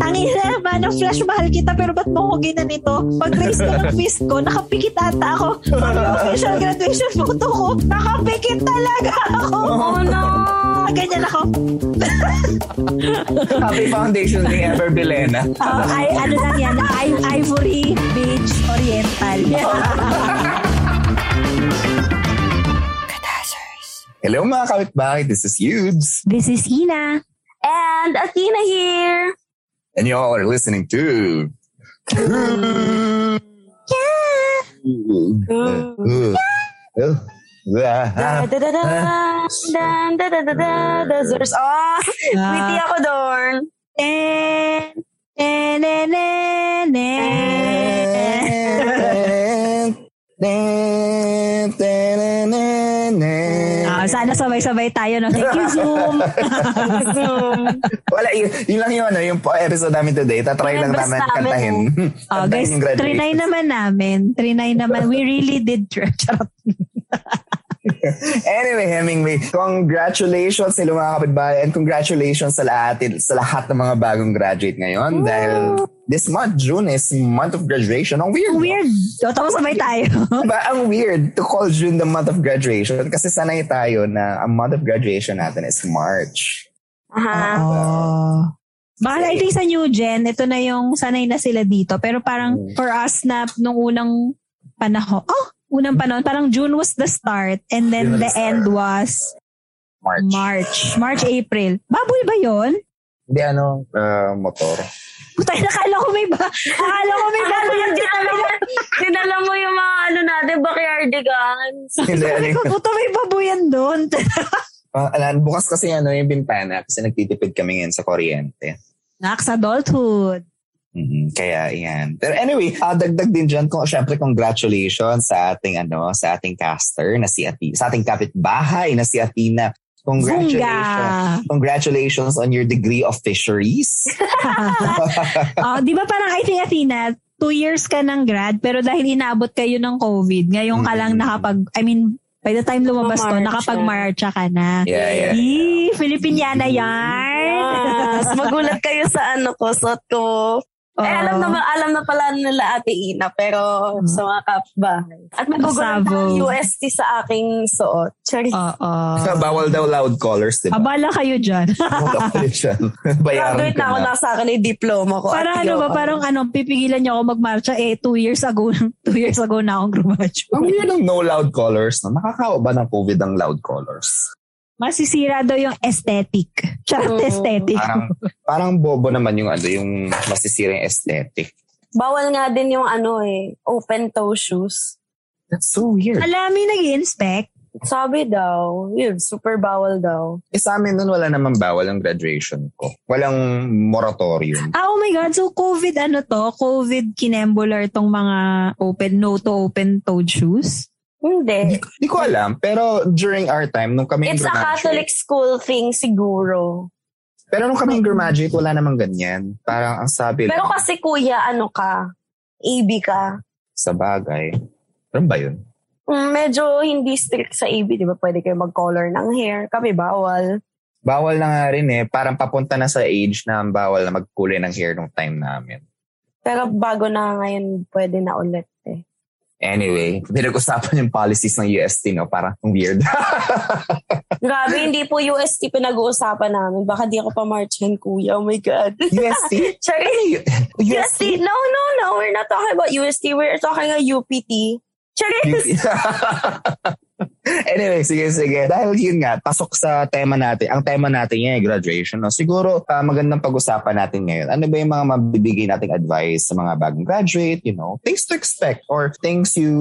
Tangin na naman, ang flash mahal kita pero ba't mo ko ginanito? Pag raise ko ng fist ko, nakapikit ata ako. Pag official graduation photo ko, nakapikit talaga ako. Oh no! Ganyan ako. Happy foundation ni Ever Bilena. Oh, ay, ano lang yan, I- Ivory Beach Oriental. Hello mga kapitbahay, this is Yudes. This is Ina. And Athena here. And you all are listening to... Da, da, da, da, dan, da, da, da, da, Deserts. Oh, witty ako doon. Ah, sana sabay-sabay tayo. No? Thank you, Zoom. Wala, yun, yun lang yun, ano, yung episode namin today. Tatry lang namin kantahin. Oh, Kantahin guys, trinay naman namin. Trinay naman. We really did. Charot. Anyway, Hemingway, congratulations sa mga kapitbahay and congratulations sa lahat, sa lahat ng mga bagong graduate ngayon dahil this month, June, is month of graduation. Ang weird. no? Weird. So, tapos sabay tayo. Diba, ang weird to call June the month of graduation kasi sanay tayo na ang month of graduation natin is March. Aha. Oh. Baka I think sa new gen, ito na yung sanay na sila dito. Pero parang Mm. for us na nung unang panahon, oh, unang panahon, parang June was the start and then June the the end start. was March. March. March, April. Baboy ba yon? Hindi ano, uh, motor. Puta, nakala ko may ba? Nakala ko may baboy Dinala mo, dinala mo yung mga ano natin, backyardigans. Hindi, ano Sabi ko, yun. puta, may baboyan doon. Ah, alam, bukas kasi ano yung bintana kasi nagtitipid kami ngayon sa kuryente. Naks adulthood. Mhm, Kaya yan. Pero anyway, ah, dagdag din dyan, kung, syempre congratulations sa ating ano, sa ating caster na si Athena, sa ating kapitbahay na si Athena. Congratulations. Zunga. Congratulations on your degree of fisheries. oh, di ba parang I think Athena, two years ka ng grad, pero dahil inaabot kayo ng COVID, ngayon ka lang Mm. nakapag, I mean, by the time lumabas to, nakapag-marcha ka na. Yeah, yeah. Eee, Filipiniana yan. Yes. Magulat kayo sa ano ko, suot ko. Eh, Oo. alam na, alam na pala nila Ate Ina, pero sa mga kapbahay. At magugulat Sabo. ang UST sa aking suot. Charis. Oo. Bawal daw loud callers, di ba? Abala kayo dyan. Bawal dyan. Bayaran Graduate ka na ako, na. nasa akin yung diploma ko. parang At ano ba, parang ano, pipigilan niyo ako magmarcha, eh, two years ago, two years ago na akong graduate. Ang weird ng no loud callers. No? Nakakawa ba ng COVID ang loud callers? Masisira daw yung aesthetic. Charot Oo. aesthetic. Parang, parang bobo naman yung ano, yung masisira yung aesthetic. Bawal nga din yung ano eh, open toe shoes. That's so weird. Alami nag-inspect. Sabi daw, yun, super bawal daw. Eh sa amin nun, wala naman bawal ang graduation ko. Walang moratorium. Ah, oh my God. So, COVID ano to? COVID kinembular tong mga open, no to open toed shoes? Hindi. Hindi ko alam, pero during our time, nung kami It's a Catholic school thing siguro. Pero nung kami graduate, wala namang ganyan. Parang ang sabi Pero lang, kasi kuya, ano ka? AB ka. sa bagay. Ano ba yun? Mm, Medyo hindi strict sa AB, di ba? Pwede kayo mag-color ng hair. Kami bawal. Bawal na nga rin eh. Parang papunta na sa age na bawal na magkulay ng hair nung time namin. Pero bago na ngayon, pwede na ulit. Anyway, pinag-usapan yung policies ng UST, no? Parang weird. Grabe, hindi po UST pinag-uusapan namin. Baka di ako pa-marchan, kuya. Oh my God. UST? Sorry. UST? UST? No, no, no. We're not talking about UST. We're talking about UPT. Sorry. anyway, sige, sige. Dahil yun nga, pasok sa tema natin. Ang tema natin yan, graduation. No? Siguro, uh, magandang pag-usapan natin ngayon. Ano ba yung mga mabibigay nating advice sa mga bagong graduate, you know, things to expect or things you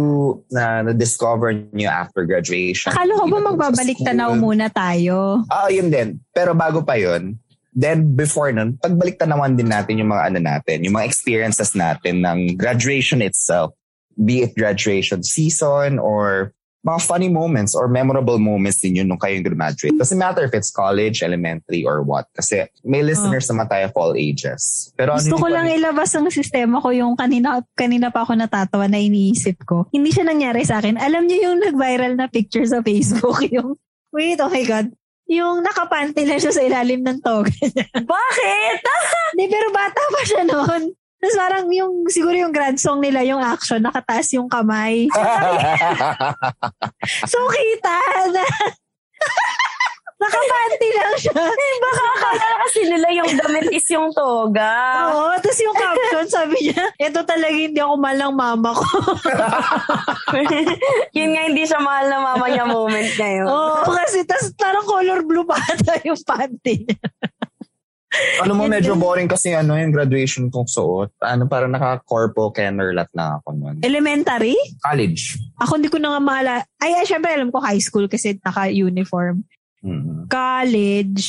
na, na-discover nyo after graduation. Akala ko ba magbabalik tanaw muna tayo? Ah, yun din. Pero bago pa yun, Then before nun, pagbalik tanawan din natin yung mga ano natin, yung mga experiences natin ng graduation itself. Be it graduation season or mga funny moments or memorable moments din yun nung kayong graduate. Doesn't matter if it's college, elementary, or what. Kasi may listeners oh. naman tayo of all ages. Pero Gusto ano, ko lang ano, ilabas ang sistema ko yung kanina, kanina pa ako natatawa na iniisip ko. Hindi siya nangyari sa akin. Alam niyo yung nag-viral na picture sa Facebook, yung Wait, oh my God yung nakapanty lang siya sa ilalim ng toga niya. Bakit? Hindi, pero bata pa siya noon. Tapos parang yung, siguro yung grand song nila, yung action, nakataas yung kamay. so, kita na. Nakapanty lang siya. Eh, baka akala kasi nila yung damit is yung toga. Oo, tapos yung caption, sabi niya, ito talaga hindi ako mahal ng mama ko. Yun nga, hindi siya mahal na mama niya moment ngayon. Oo, kasi tas parang color blue pa ata yung panty niya. Ano mo, medyo boring kasi ano yung graduation kong suot. Ano, parang naka-corpo kennerlat na ako nun. Elementary? College. Ako hindi ko na nga maala. Ay, ay, syempre alam ko high school kasi naka-uniform. Mm-hmm. College.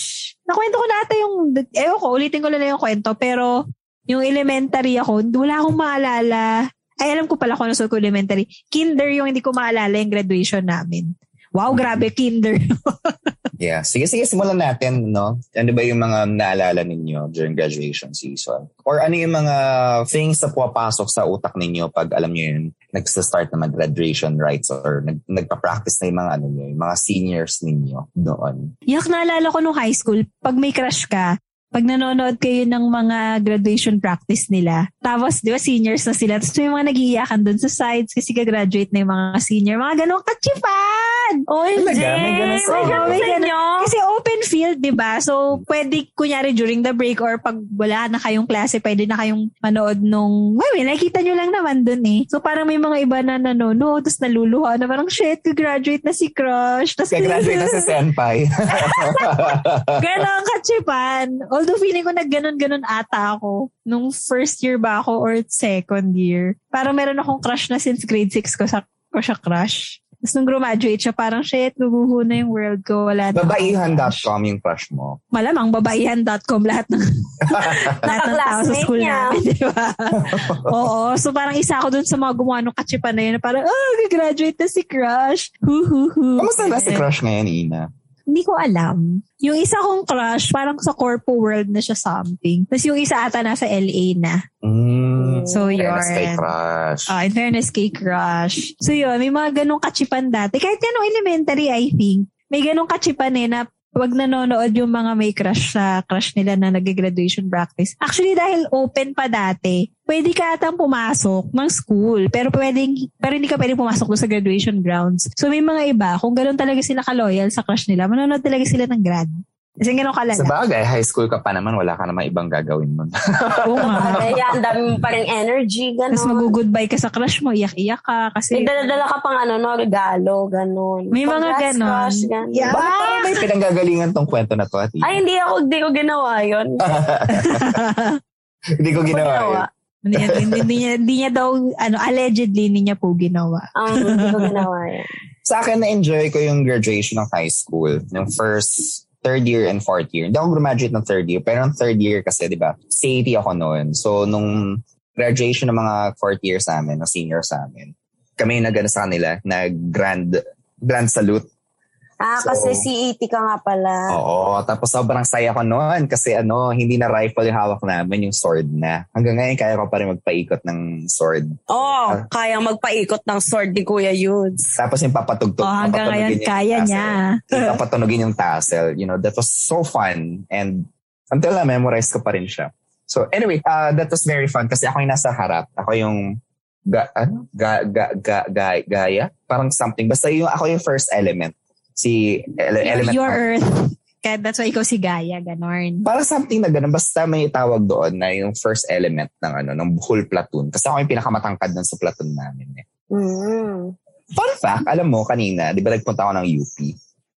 Nakwento ko nata yung, eh ko, ulitin ko lang yung kwento, pero yung elementary ako, wala akong maalala. Ay, alam ko pala kung ano ko elementary. Kinder yung hindi ko maalala yung graduation namin. Wow, grabe, kinder. yeah. Sige, sige, simulan natin, no? Ano ba yung mga naalala ninyo during graduation season? Or ano yung mga things na pumapasok sa utak ninyo pag, alam nyo yun, nagsa-start na mag-graduation rites or nag, nagpa-practice na yung mga ano nyo, yung mga seniors ninyo doon? Yak, naalala ko nung high school, pag may crush ka, pag nanonood kayo ng mga graduation practice nila, tapos di ba seniors na sila, tapos may mga nagiiyakan dun sa sides kasi ka-graduate na yung mga senior, mga ganun, kachipan! OMG! Talaga? May ganun sa May ganun sa inyo? Kasi open field, di ba? So, pwede, kunyari, during the break or pag wala na kayong klase, pwede na kayong manood nung, well, may nakikita nyo lang naman dun eh. So, parang may mga iba na nanonood, tapos naluluha na parang, shit, graduate na si Crush. Tapos, graduate na si Senpai. Ganon kachipan. Although feeling ko nagganon-ganon ata ako nung first year ba ako or second year. Parang meron akong crush na since grade 6 ko sa ko siya crush. Tapos nung graduate siya, parang shit, guguho na yung world ko. Wala na. Babaihan.com yung crush mo. Malamang, babaihan.com lahat ng lahat ng tao sa school niya. namin, di ba? Oo. So parang isa ako dun sa mga gumawa ng kachipan na yun. Parang, oh, graduate na si Crush. Hu, hu, hu. Kamusta na si Crush ngayon, Ina? Hindi ko alam. Yung isa kong crush, parang sa corpo world na siya something. Tapos yung isa ata nasa LA na. Mm, so, yun. Fairness kay Crush. Uh, in fairness kay Crush. So, yun. May mga ganong kachipan dati. Kahit ganong elementary, I think. May ganong kachipan eh na wag nanonood yung mga may crush sa crush nila na nag-graduation practice. Actually, dahil open pa dati, pwede ka atang pumasok ng school, pero pwedeng, pero hindi ka pwedeng pumasok doon sa graduation grounds. So may mga iba, kung ganoon talaga sila ka-loyal sa crush nila, manonood talaga sila ng grad. Kasi ganun kalala. Sa bagay, high school ka pa naman, wala ka naman ibang gagawin mo. Oo nga. Kaya ang dami mo pa rin energy, gano'n. Tapos mag-goodbye ka sa crush mo, iyak-iyak ka. Kasi... May dala-dala ka pang ano, no, regalo, gano'n. May mga gano'n. Crush, gano'n. Yeah. Bakit parang may pinanggagalingan tong kwento na to, Ati? Ay, hindi ako, hindi ko ginawa yun. hindi ko ginawa yun. hindi, niya, hindi, hindi, niya, hindi niya daw, ano, allegedly, hindi niya po ginawa. Um, hindi ko ginawa yan. Sa akin, na-enjoy ko yung graduation ng high school. Yung first third year and fourth year. Hindi ako graduate ng third year, pero ng third year kasi, di ba, CAT ako noon. So, nung graduation ng mga fourth year sa amin, ng senior sa amin, kami nag sa kanila, nag-grand grand salute Ah, so, kasi CET ka nga pala. Oo, tapos sobrang saya ko noon kasi ano, hindi na rifle yung hawak namin, yung sword na. Hanggang ngayon, kaya ko pa rin magpaikot ng sword. Oo, oh, kaya magpaikot ng sword ni Kuya Yudes. Tapos yung papatugtog. Oh, hanggang ngayon, kaya tassel. niya. yung papatunogin yung tassel. You know, that was so fun. And until na, memorize ko pa rin siya. So anyway, uh, that was very fun kasi ako yung nasa harap. Ako yung ga, ano? Ga, ga, ga, ga, gaya? Parang something. Basta yung, ako yung first element si ele- element your earth kaya that's why ikaw si Gaia ganon para something na ganun basta may tawag doon na yung first element ng ano ng whole platoon kasi ako yung pinakamatangkad nun sa platoon namin eh. Mm. Fun fact, alam mo, kanina, di ba nagpunta ako ng UP?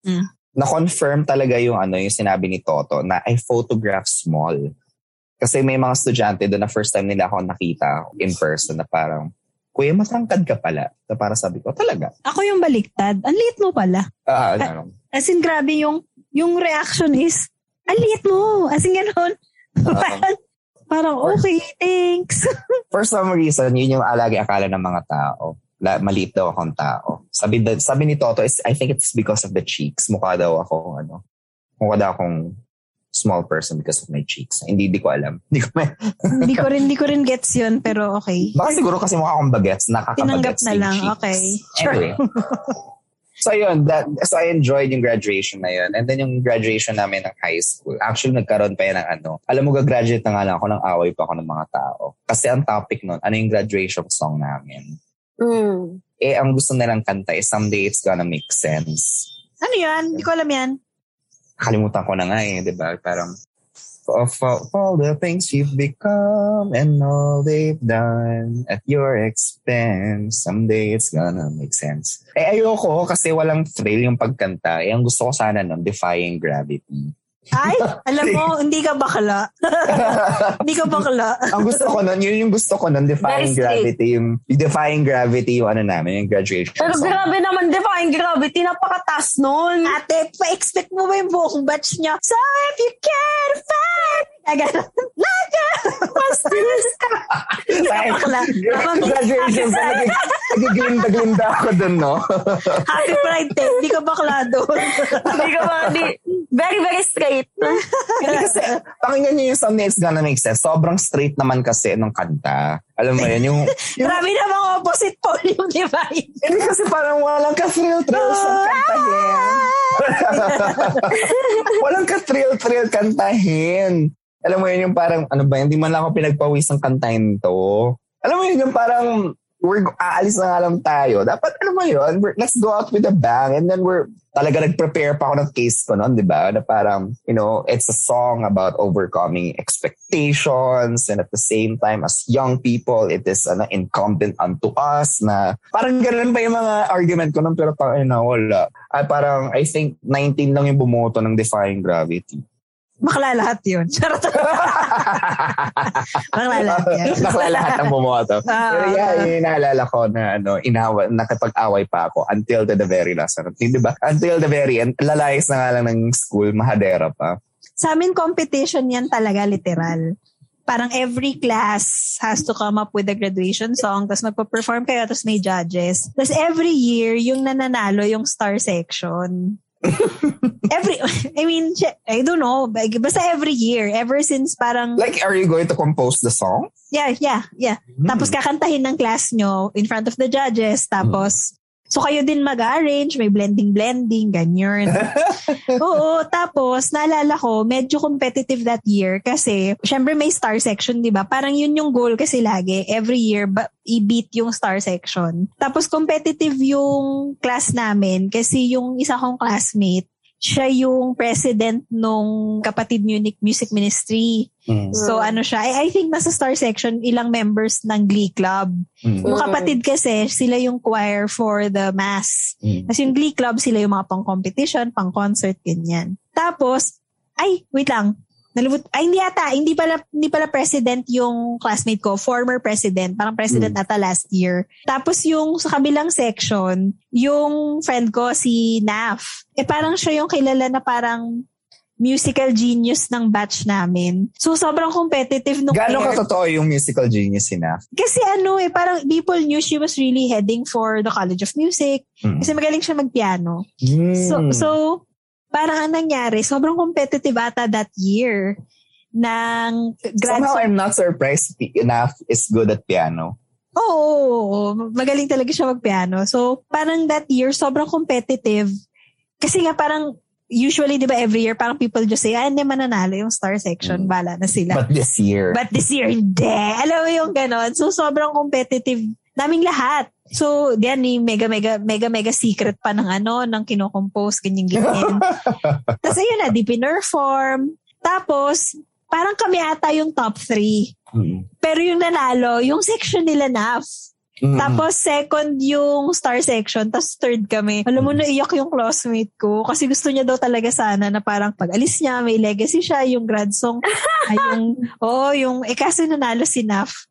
Mm. Na-confirm talaga yung ano, yung sinabi ni Toto na I photograph small. Kasi may mga estudyante doon na first time nila ako nakita in person na parang, Kuya, matangkad ka pala. Na para sabi ko, talaga. Ako yung baliktad. Ang liit mo pala. Ah, ano, As in, grabe yung, yung reaction is, ang liit mo. As in, ganun. parang, parang, okay, thanks. for some reason, yun yung alagi akala ng mga tao. La, maliit daw akong tao. Sabi, sabi ni Toto, is, I think it's because of the cheeks. Mukha daw ako, ano, mukha daw akong small person because of my cheeks. Hindi, di ko alam. Hindi ko may, hindi ko rin, hindi ko rin gets yun, pero okay. baka siguro kasi mukha akong bagets, Tinanggap nakakabagets na yung lang, cheeks. okay. Sure. Anyway. so yun, that, so I enjoyed yung graduation na yun. And then yung graduation namin ng high school, actually nagkaroon pa yan ng ano. Alam mo, gagraduate na nga lang ako ng away pa ako ng mga tao. Kasi ang topic nun, ano yung graduation song namin? Mm. Eh, ang gusto nilang kanta is Someday It's Gonna Make Sense. Ano yan? Hindi ko alam yan. Kalimutan ko na nga eh, di ba? Parang, of, all the things you've become and all they've done at your expense, someday it's gonna make sense. Eh, ayoko kasi walang thrill yung pagkanta. Eh, ang gusto ko sana nun, Defying Gravity. Ay, alam mo, hindi ka bakla. hindi ka bakla. ang gusto ko nun, yun yung gusto ko nun, Defying Very. Gravity. Yung, yung Defying Gravity, yung ano namin, yung graduation Pero song. grabe naman, defying gravity, napakatas nun. Ate, pa-expect mo ba yung buong batch niya? So if you find... Ah, ganun. Naga! Basta! Hindi ka Ay, bakla. graduation, nagig- nagiglinda-glinda ako dun, no? Happy Pride Day. Hindi ka bakla doon. Hindi ka ba, di, very, very straight. Kasi, pakinggan niyo yung Someday It's Gonna Make Sense. Sobrang straight naman kasi nung kanta. Alam mo yun, yung... yung Grabe na mga opposite pole yung divine. hindi kasi parang walang ka-thrill-thrill sa kantahin. walang ka-thrill-thrill kantahin. Alam mo yun, yung parang, ano ba, hindi man lang ako pinagpawisang kantahin to. Alam mo yun, yung parang, we're aalis na nga lang tayo. Dapat, ano mo yun, we're, let's go out with a bang. And then we're, talaga nag-prepare pa ako ng case ko noon, di ba? Na parang, you know, it's a song about overcoming expectations and at the same time, as young people, it is ano, incumbent unto us na parang ganun pa yung mga argument ko noon pero parang na wala. Ay, parang, I think 19 lang yung bumoto ng Defying Gravity. Bakla lahat yun. Charot. Bakla lahat yan. Bakla lahat ng bumoto. Ah. Pero yeah, yung naalala ko na ano, inawa, nakipag-away pa ako until to the very last. Ano, di ba? Until the very end, lalayas na nga lang ng school, mahadera pa. Sa amin, competition yan talaga, literal. Parang every class has to come up with a graduation song, tapos magpa-perform kayo, tapos may judges. Tapos every year, yung nananalo, yung star section. Every, I mean, I don't know, basta every year, ever since parang, Like, are you going to compose the song? yeah, yeah, yeah. Tapos kakantahin ng class nyo in front of the judges, tapos, so kayo din mag-arrange, may blending-blending, ganyan. Oo, tapos naalala ko, medyo competitive that year kasi syempre may star section, 'di ba? Parang yun yung goal kasi lagi every year ba, i-beat yung star section. Tapos competitive yung class namin kasi yung isa kong classmate siya yung president nung kapatid Munich Music Ministry. So ano siya, I, I think nasa star section ilang members ng Glee Club. Mm. Yung kapatid kasi, sila yung choir for the mass. Mm. Kasi yung Glee Club, sila yung mga pang-competition, pang-concert, ganyan. Tapos, ay, wait lang. Nalubot, ay, hindi ata. Hindi pala, hindi pala president yung classmate ko. Former president. Parang president ata last year. Tapos yung sa kabilang section, yung friend ko, si Naf. Eh, parang siya yung kilala na parang musical genius ng batch namin. So, sobrang competitive nung Gano'ng katotoo yung musical genius si Naf? Kasi ano eh, parang people knew she was really heading for the College of Music. Mm. Kasi magaling siya magpiano. Mm. So, so parang ang nangyari, sobrang competitive ata that year ng grad Somehow I'm not surprised Naf is good at piano. Oo, oo, oo. magaling talaga siya magpiano. So, parang that year, sobrang competitive. Kasi nga parang, usually, di ba, every year, parang people just say, ah, hindi mananalo yung star section, bala na sila. But this year, But this year, hindi. Alam mo yung ganon. So, sobrang competitive naming lahat. So, diyan ni mega, mega, mega, mega secret pa ng ano, ng kinocompose, ganyan, ganyan. Tapos, ayun na, di pinerform. Tapos, parang kami ata yung top three. Mm. Pero yung nanalo, yung section nila NAF. Mm. Tapos second yung star section, tapos third kami. Alam mo, naiyak yung classmate ko kasi gusto niya daw talaga sana na parang pag alis niya, may legacy siya, yung grad song. ay, yung, oh, yung, eh kasi nanalo si Naf.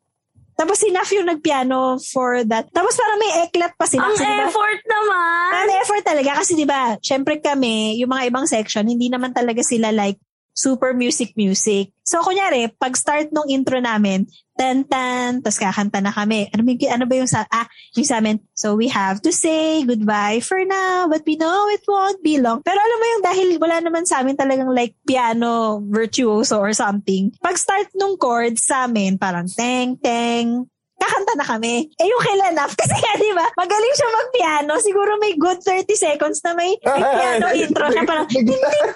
Tapos si Naf yung nagpiano for that. Tapos parang may eklat pa sila. Ang Kasi diba- effort naman. Ang effort talaga kasi 'di ba, syempre kami, yung mga ibang section, hindi naman talaga sila like super music music. So kunyari, pag start nung intro namin, tan tan, tapos kakanta na kami. Ano, may- ano ba yung sa ah, yung sa amin? So we have to say goodbye for now, but we know it won't be long. Pero alam mo yung dahil wala naman sa amin talagang like piano virtuoso or something. Pag start nung chord sa amin, parang teng teng, kakanta na kami. Eh yung kay Lanaf, kasi nga di ba, magaling siya mag-piano. Siguro may good 30 seconds na may, may piano intro siya. Parang, ting, ting, ting,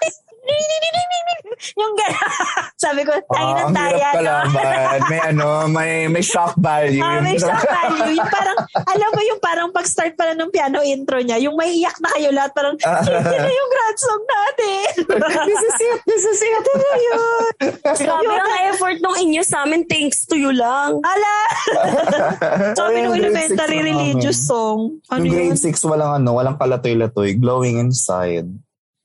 yung gano'n. Sabi ko, tayo Ah, ng ang taya, hirap no? kalaban. May ano, may may shock value. Ah, may shock value. Yung parang, alam mo yung parang pag-start pala ng piano intro niya, yung may iyak na kayo lahat, parang, yun na yung grad song natin. this is it, this is it. Ito na yun. Grabe ang effort nung inyo sa amin thanks to you lang. Ala! Sabi Yung nung grade elementary religious song. Ano Yung yun? grade 6, walang ano, walang kalatoy-latoy, glowing inside.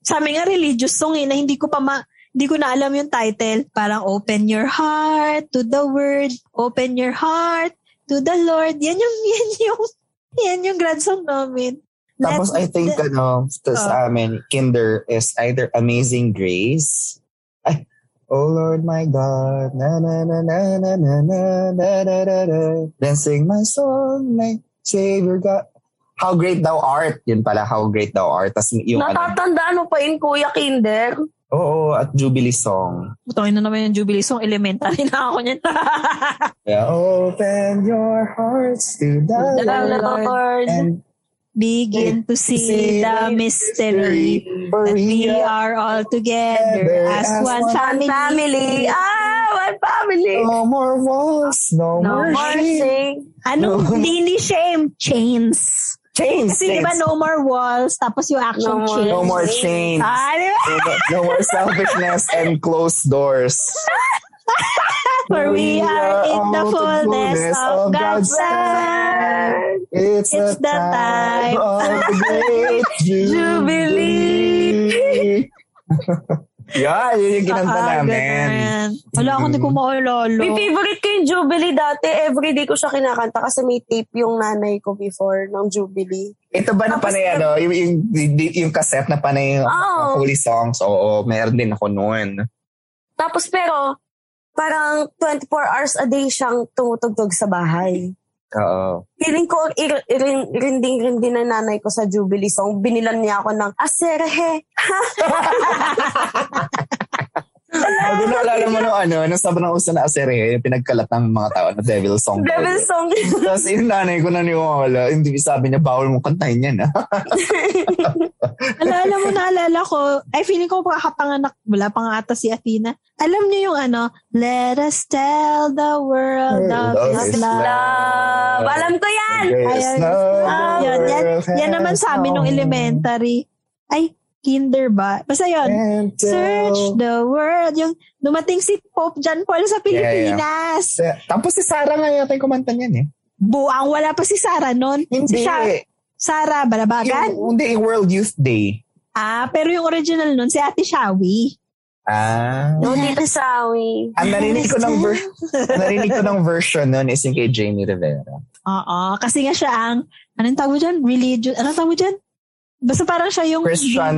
Sabi nga religious song eh, na hindi ko pa ma, hindi ko na alam yung title. Parang open your heart to the word, open your heart to the Lord. Yan yung, yan yung, yan yung grad song namin. Tapos I think the- ano, to sa amin, kinder is either Amazing Grace. Ay, Oh Lord my God, na na na na na na na na na na na Then sing my song, my Savior God. How great thou art. Yun pala, how great thou art. Tapos yung ano, Natatandaan mo pa yun, Kuya Kinder? oo, at Jubilee song. Butangin na naman yung Jubilee song, elementary na ako niyan. Yeah, open your hearts to the The Lord Lord. and Begin to see the mystery for that we are all together as as one one family. Ah, one family. No more walls, no, No more more shame. sing. Ano? Hindi ni shame, chains. Chains. Kasi di ba no more walls, tapos yung action No more- chains. No more chains. Ah, di ba? no, no more selfishness and closed doors. For we are in the fullness of God's plan. It's, It's the, the time, time. of the great Jubilee. Yan, yun yung kinanta Ah, namin. ganun. Wala akong hindi ko maalala. May favorite ko yung Jubilee dati. Everyday ko siya kinakanta kasi may tape yung nanay ko before ng Jubilee. Ito ba na Tapos panay, ano, yung, yung, yung, yung cassette na panay yung Oo. holy songs? Oo, meron din ako noon. Tapos pero, parang 24 hours a day siyang tumutugtog sa bahay. Oo. Feeling ko, ir- ir- rinding-rinding na nanay ko sa Jubilee song. Binilan niya ako ng aserehe. Oh, di naalala mo nung ano, nung sobrang uso na asere, yung pinagkalat ng mga tao na devil song. daw. Devil song. Tapos yung nanay ko naniwala, hindi sabi niya, bawal mong kantahin yan. ah." Alala mo, naalala ko, ay feeling ko pagkakapanganak, wala pa nga ata si Athena. Alam niyo yung ano, let us tell the world of Love is love. Love. Alam ko yan. Ayan. no yun, yan, world yan naman sa amin nung elementary. Ay, kinder ba? Basta yun. Search the world. Yung dumating si Pope John Paul sa Pilipinas. Tapos si Sarah nga yata yung kumanta niyan eh. Buang wala pa si Sarah nun. Si Hindi. Sha- Sarah Balabagan. Yung, hindi, yung World Youth Day. Ah, pero yung original nun, si Ate Shawi. Ah. No, Tita Sawi. Ang narinig ko ng ver- narinig ko ng version nun is yung kay Jamie Rivera. Oo. Kasi nga siya ang, anong tawag mo dyan? Religious, anong tawag mo dyan? Basta parang siya yung Christian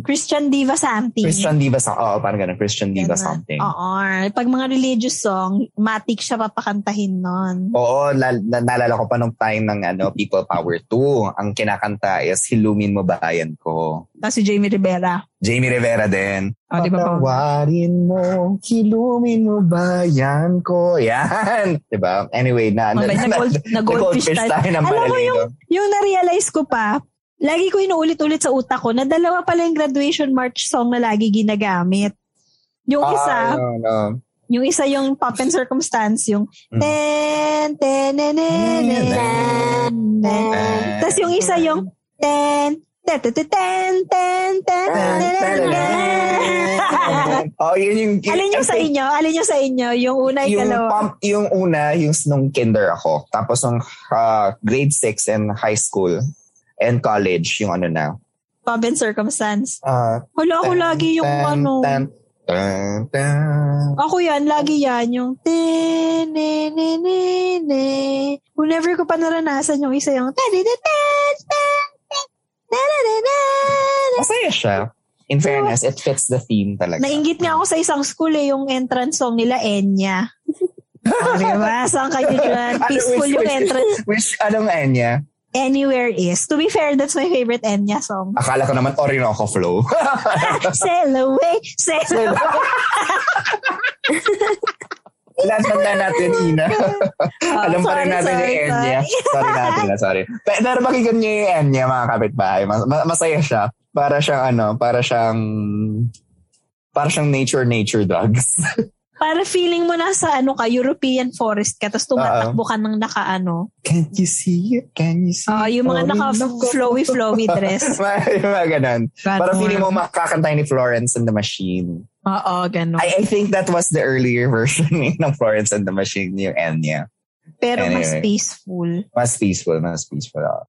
Christian diva something. Christian diva song. Oo, parang ganun. Christian diva Ganun. something. Oo. Pag mga religious song, matik siya papakantahin nun. Oo, lal- na- naalala ko pa nung time ng ano, People Power 2. Ang kinakanta is Hilumin Mo Bayan Ko. Tapos si Jamie Rivera. Jamie Rivera din. Oh, di ba pa? Patawarin mo, hilumin mo bayan ko. Yan. Diba? Anyway, na, Oh, may nag-gold- nag-goldfish nag-goldfish tayo. tayo ng Alam mo Malalino. yung, yung na-realize ko pa, lagi ko inuulit-ulit sa utak ko na dalawa pala yung graduation march song na lagi ginagamit. Yung isa, Ah, no, no. yung isa yung pop and circumstance, yung Mm. ten, ten, ten, ten, ten, ten. Tapos yung isa yung ten, ten, ten, ten, ten, ten, ten, ten. oh, yun yung... Alin yung sa inyo? Alin yung sa inyo? Yung una, yung yung, dalawa? pump, yung una, yung nung kinder ako. Tapos nung uh, grade 6 and high school and college, yung ano na. Bob and Circumstance. Uh, Hala, ako tan, lagi yung tan, ano. Tan, tan, tan. Ako yan, lagi yan. Yung tin, ne, ne, ne, ne. Whenever ko pa naranasan yung isa yung tan, tan, tan, tan, Masaya siya. In fairness, it fits the theme talaga. Nainggit nga ako sa isang school eh, yung entrance song nila, Enya. oh, diba? Saan kayo dyan? Peaceful ano, yung entrance. Which, which anong Enya? Anywhere is. To be fair, that's my favorite Enya song. Akala ko naman Orinoco Flow. Sail away, sail away. Latanda natin, Ina. Alam pa rin sorry, natin sorry, yung Enya. Sorry natin, ah, sorry. Pero, pero pakinggan niyo yung Enya, mga kapitbahay. Mas, ma- masaya siya. Para siyang ano, para siyang para siyang nature-nature drugs. Para feeling mo nasa ano ka, European forest ka, tapos tumatakbo ka ng naka ano. Can you see? Can you see Ah, yung mga naka flowy flowy dress. yung mga ganun. Ganon. Para feeling mo makakantay ni Florence and the Machine. Oo, ganun. I, I think that was the earlier version ng Florence and the Machine, yung Enya. Pero mas anyway. peaceful. Mas peaceful, mas peaceful. ah.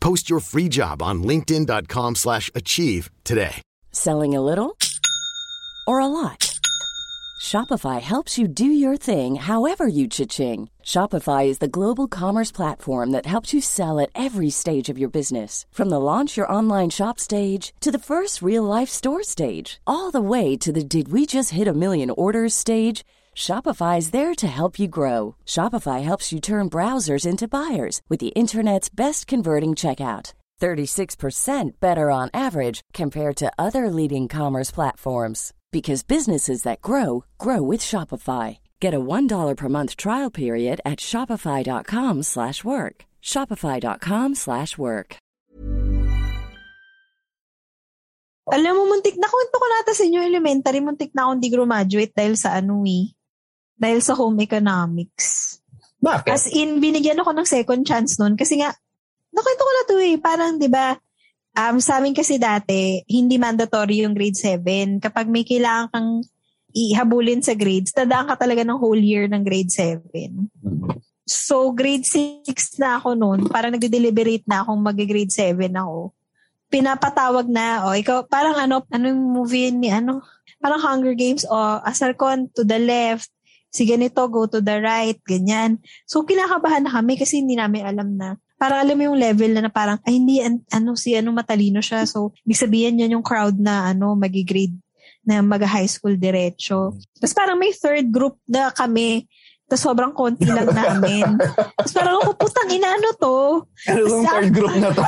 Post your free job on linkedin.com/achieve slash achieve today. Selling a little or a lot? Shopify helps you do your thing however you cha-ching. Shopify is the global commerce platform that helps you sell at every stage of your business. From the launch your online shop stage to the first real life store stage, all the way to the did we just hit a million orders stage. Shopify is there to help you grow. Shopify helps you turn browsers into buyers with the internet's best converting checkout. 36% better on average compared to other leading commerce platforms because businesses that grow grow with Shopify. Get a $1 per month trial period at shopify.com/work. slash work. shopify.com/work. slash work. Alam mo, muntik na kwento ko nata sa inyo elementary, muntik na akong di graduate dahil sa ano eh. Dahil sa home economics. Bakit? As in, binigyan ako ng second chance noon kasi nga, nakwento ko na to eh. Parang, di ba, um, sa amin kasi dati, hindi mandatory yung grade 7. Kapag may kailangan kang ihabulin sa grades, tadaan ka talaga ng whole year ng grade 7. So, grade 6 na ako noon. Parang nagde-deliberate na akong mag-grade 7 ako. Pinapatawag na, o ikaw, parang ano, anong movie ni ano? Parang Hunger Games, o Asarcon to the left, si ganito, go to the right, ganyan. So, kinakabahan na kami kasi hindi namin alam na. Parang alam mo yung level na, na parang, ay hindi, an- ano, si ano matalino siya. So, ibig sabihin yan yung crowd na, ano, magigrade na mag-high school diretso. Tapos parang may third group na kami. Tapos sobrang konti lang namin. Tapos parang ako, putang ina, ano to? Ano yung third group na to?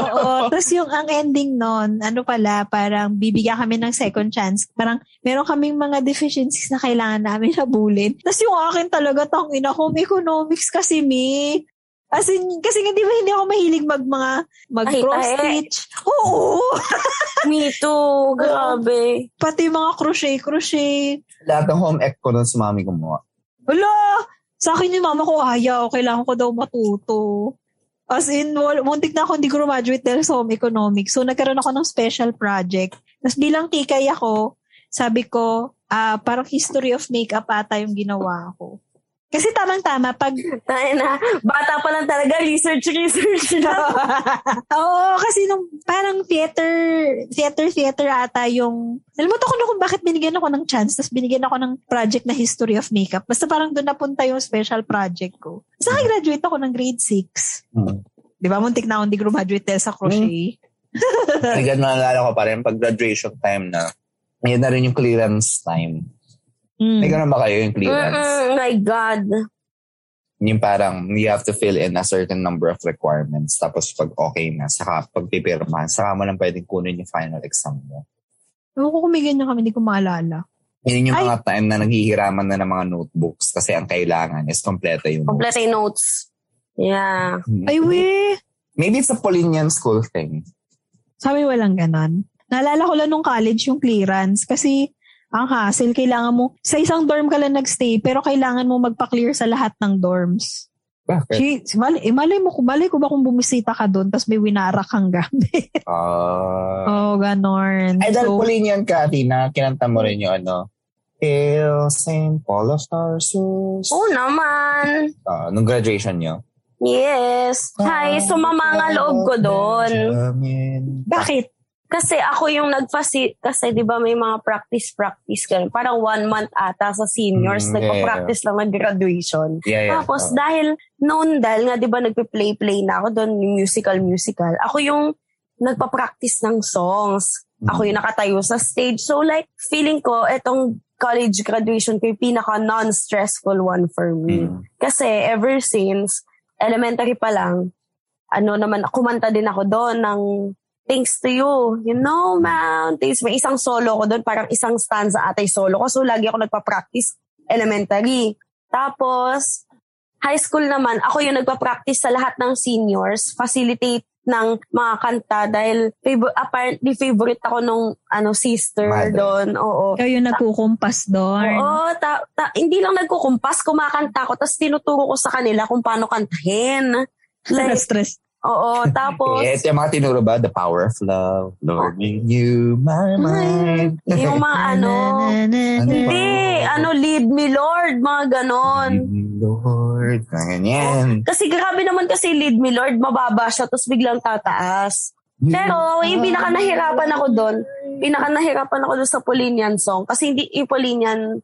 Oo. Tapos yung ang ending nun, ano pala, parang bibigyan kami ng second chance. Parang meron kaming mga deficiencies na kailangan namin habulin. Tapos yung akin talaga, tang ina, home economics kasi me. As in, kasi nga di ba hindi ako mahilig mag mga mag cross Ay, ay. stitch. Oo. Me too. Grabe. Pati mga crochet, crochet. Lahat ng home ec ko nun si mami gumawa. Wala! Sa akin yung mama ko, ayaw, kailangan ko daw matuto. As in, muntik na ako hindi graduate dahil sa home economics. So, nagkaroon ako ng special project. Tapos bilang kikay ako, sabi ko, ah parang history of makeup ata yung ginawa ko. Kasi tamang-tama, pag... Tayo na. Bata pa lang talaga. Research, research na. Oo, kasi nung parang theater, theater, theater ata yung... Nalimutan ko na kung bakit binigyan ako ng chance, tapos binigyan ako ng project na history of makeup. Basta parang doon napunta yung special project ko. Sa akin, graduate ako ng grade 6. Hmm. Di ba, muntik na akong di graduate sa crochet. Kaya naalala ko pa rin, pag graduation time na, yun na rin yung clearance time. Mm. May ganun ba kayo yung clearance? Mm-mm, my God. Yung parang you have to fill in a certain number of requirements. Tapos pag okay na, saka pag pipirmahan, saka mo lang pwedeng kunin yung final exam mo. Ewan ko kung may ganyan kami, hindi ko maalala. Yun yung Ay. mga time na naghihiraman na ng mga notebooks kasi ang kailangan is kompleto yung Complete yung notes. Yeah. notes. Ay, we! Maybe it's a Polinian school thing. Sa amin walang ganon. Naalala ko lang nung college yung clearance kasi ang hassle, kailangan mo, sa isang dorm ka lang nagstay, pero kailangan mo magpa-clear sa lahat ng dorms. Bakit? Gee, malay, eh, malay mo, malay ko ba kung bumisita ka doon tapos may winarak kang gamit? Ah. oh, ganon. Ay, dahil So, Polinian ka, Tina, kinanta mo rin yung ano, Hail St. Paul of Tarsus. Oo naman. Ah, nung graduation nyo. Yes. Hi, sumama nga loob ko doon. Bakit? Kasi ako yung nagfasi kasi 'di ba may mga practice practice ganun. Parang one month ata sa seniors Mm, nagpa-practice lang ng graduation. Yeah, yeah. Tapos Oo. dahil noon dahil nga 'di ba nagpe-play-play na ako doon yung musical musical. Ako yung nagpa-practice ng songs. Ako yung nakatayo sa stage. So like feeling ko etong college graduation ko yung pinaka non-stressful one for me. Mm. Kasi ever since elementary pa lang, ano naman, kumanta din ako doon ng Thanks to you. You know, mountains. May isang solo ko doon, parang isang stanza atay solo ko. So, lagi ako nagpa-practice elementary. Tapos, high school naman, ako yung nagpa-practice sa lahat ng seniors, facilitate ng mga kanta dahil favor- apparently favorite ako nung ano sister doon. Oo. Ikaw yung nagkukumpas doon. Oo, ta- ta- hindi lang nagkukumpas, kumakanta ko, tapos tinuturo ko sa kanila kung paano kantahin. Like, Stress. Oo, tapos, Eh, ito yung mga tinuro ba? The power of love. Lord, we knew my mind. yung mga ano, hindi, ano, lead me Lord, mga ganon. Lord, ganyan. Kasi grabe naman kasi lead me Lord, mababa siya, tapos biglang tataas. Pero yung pinaka nahirapan ako doon, pinaka nahirapan ako doon sa Polinian song, kasi hindi yung Polinian,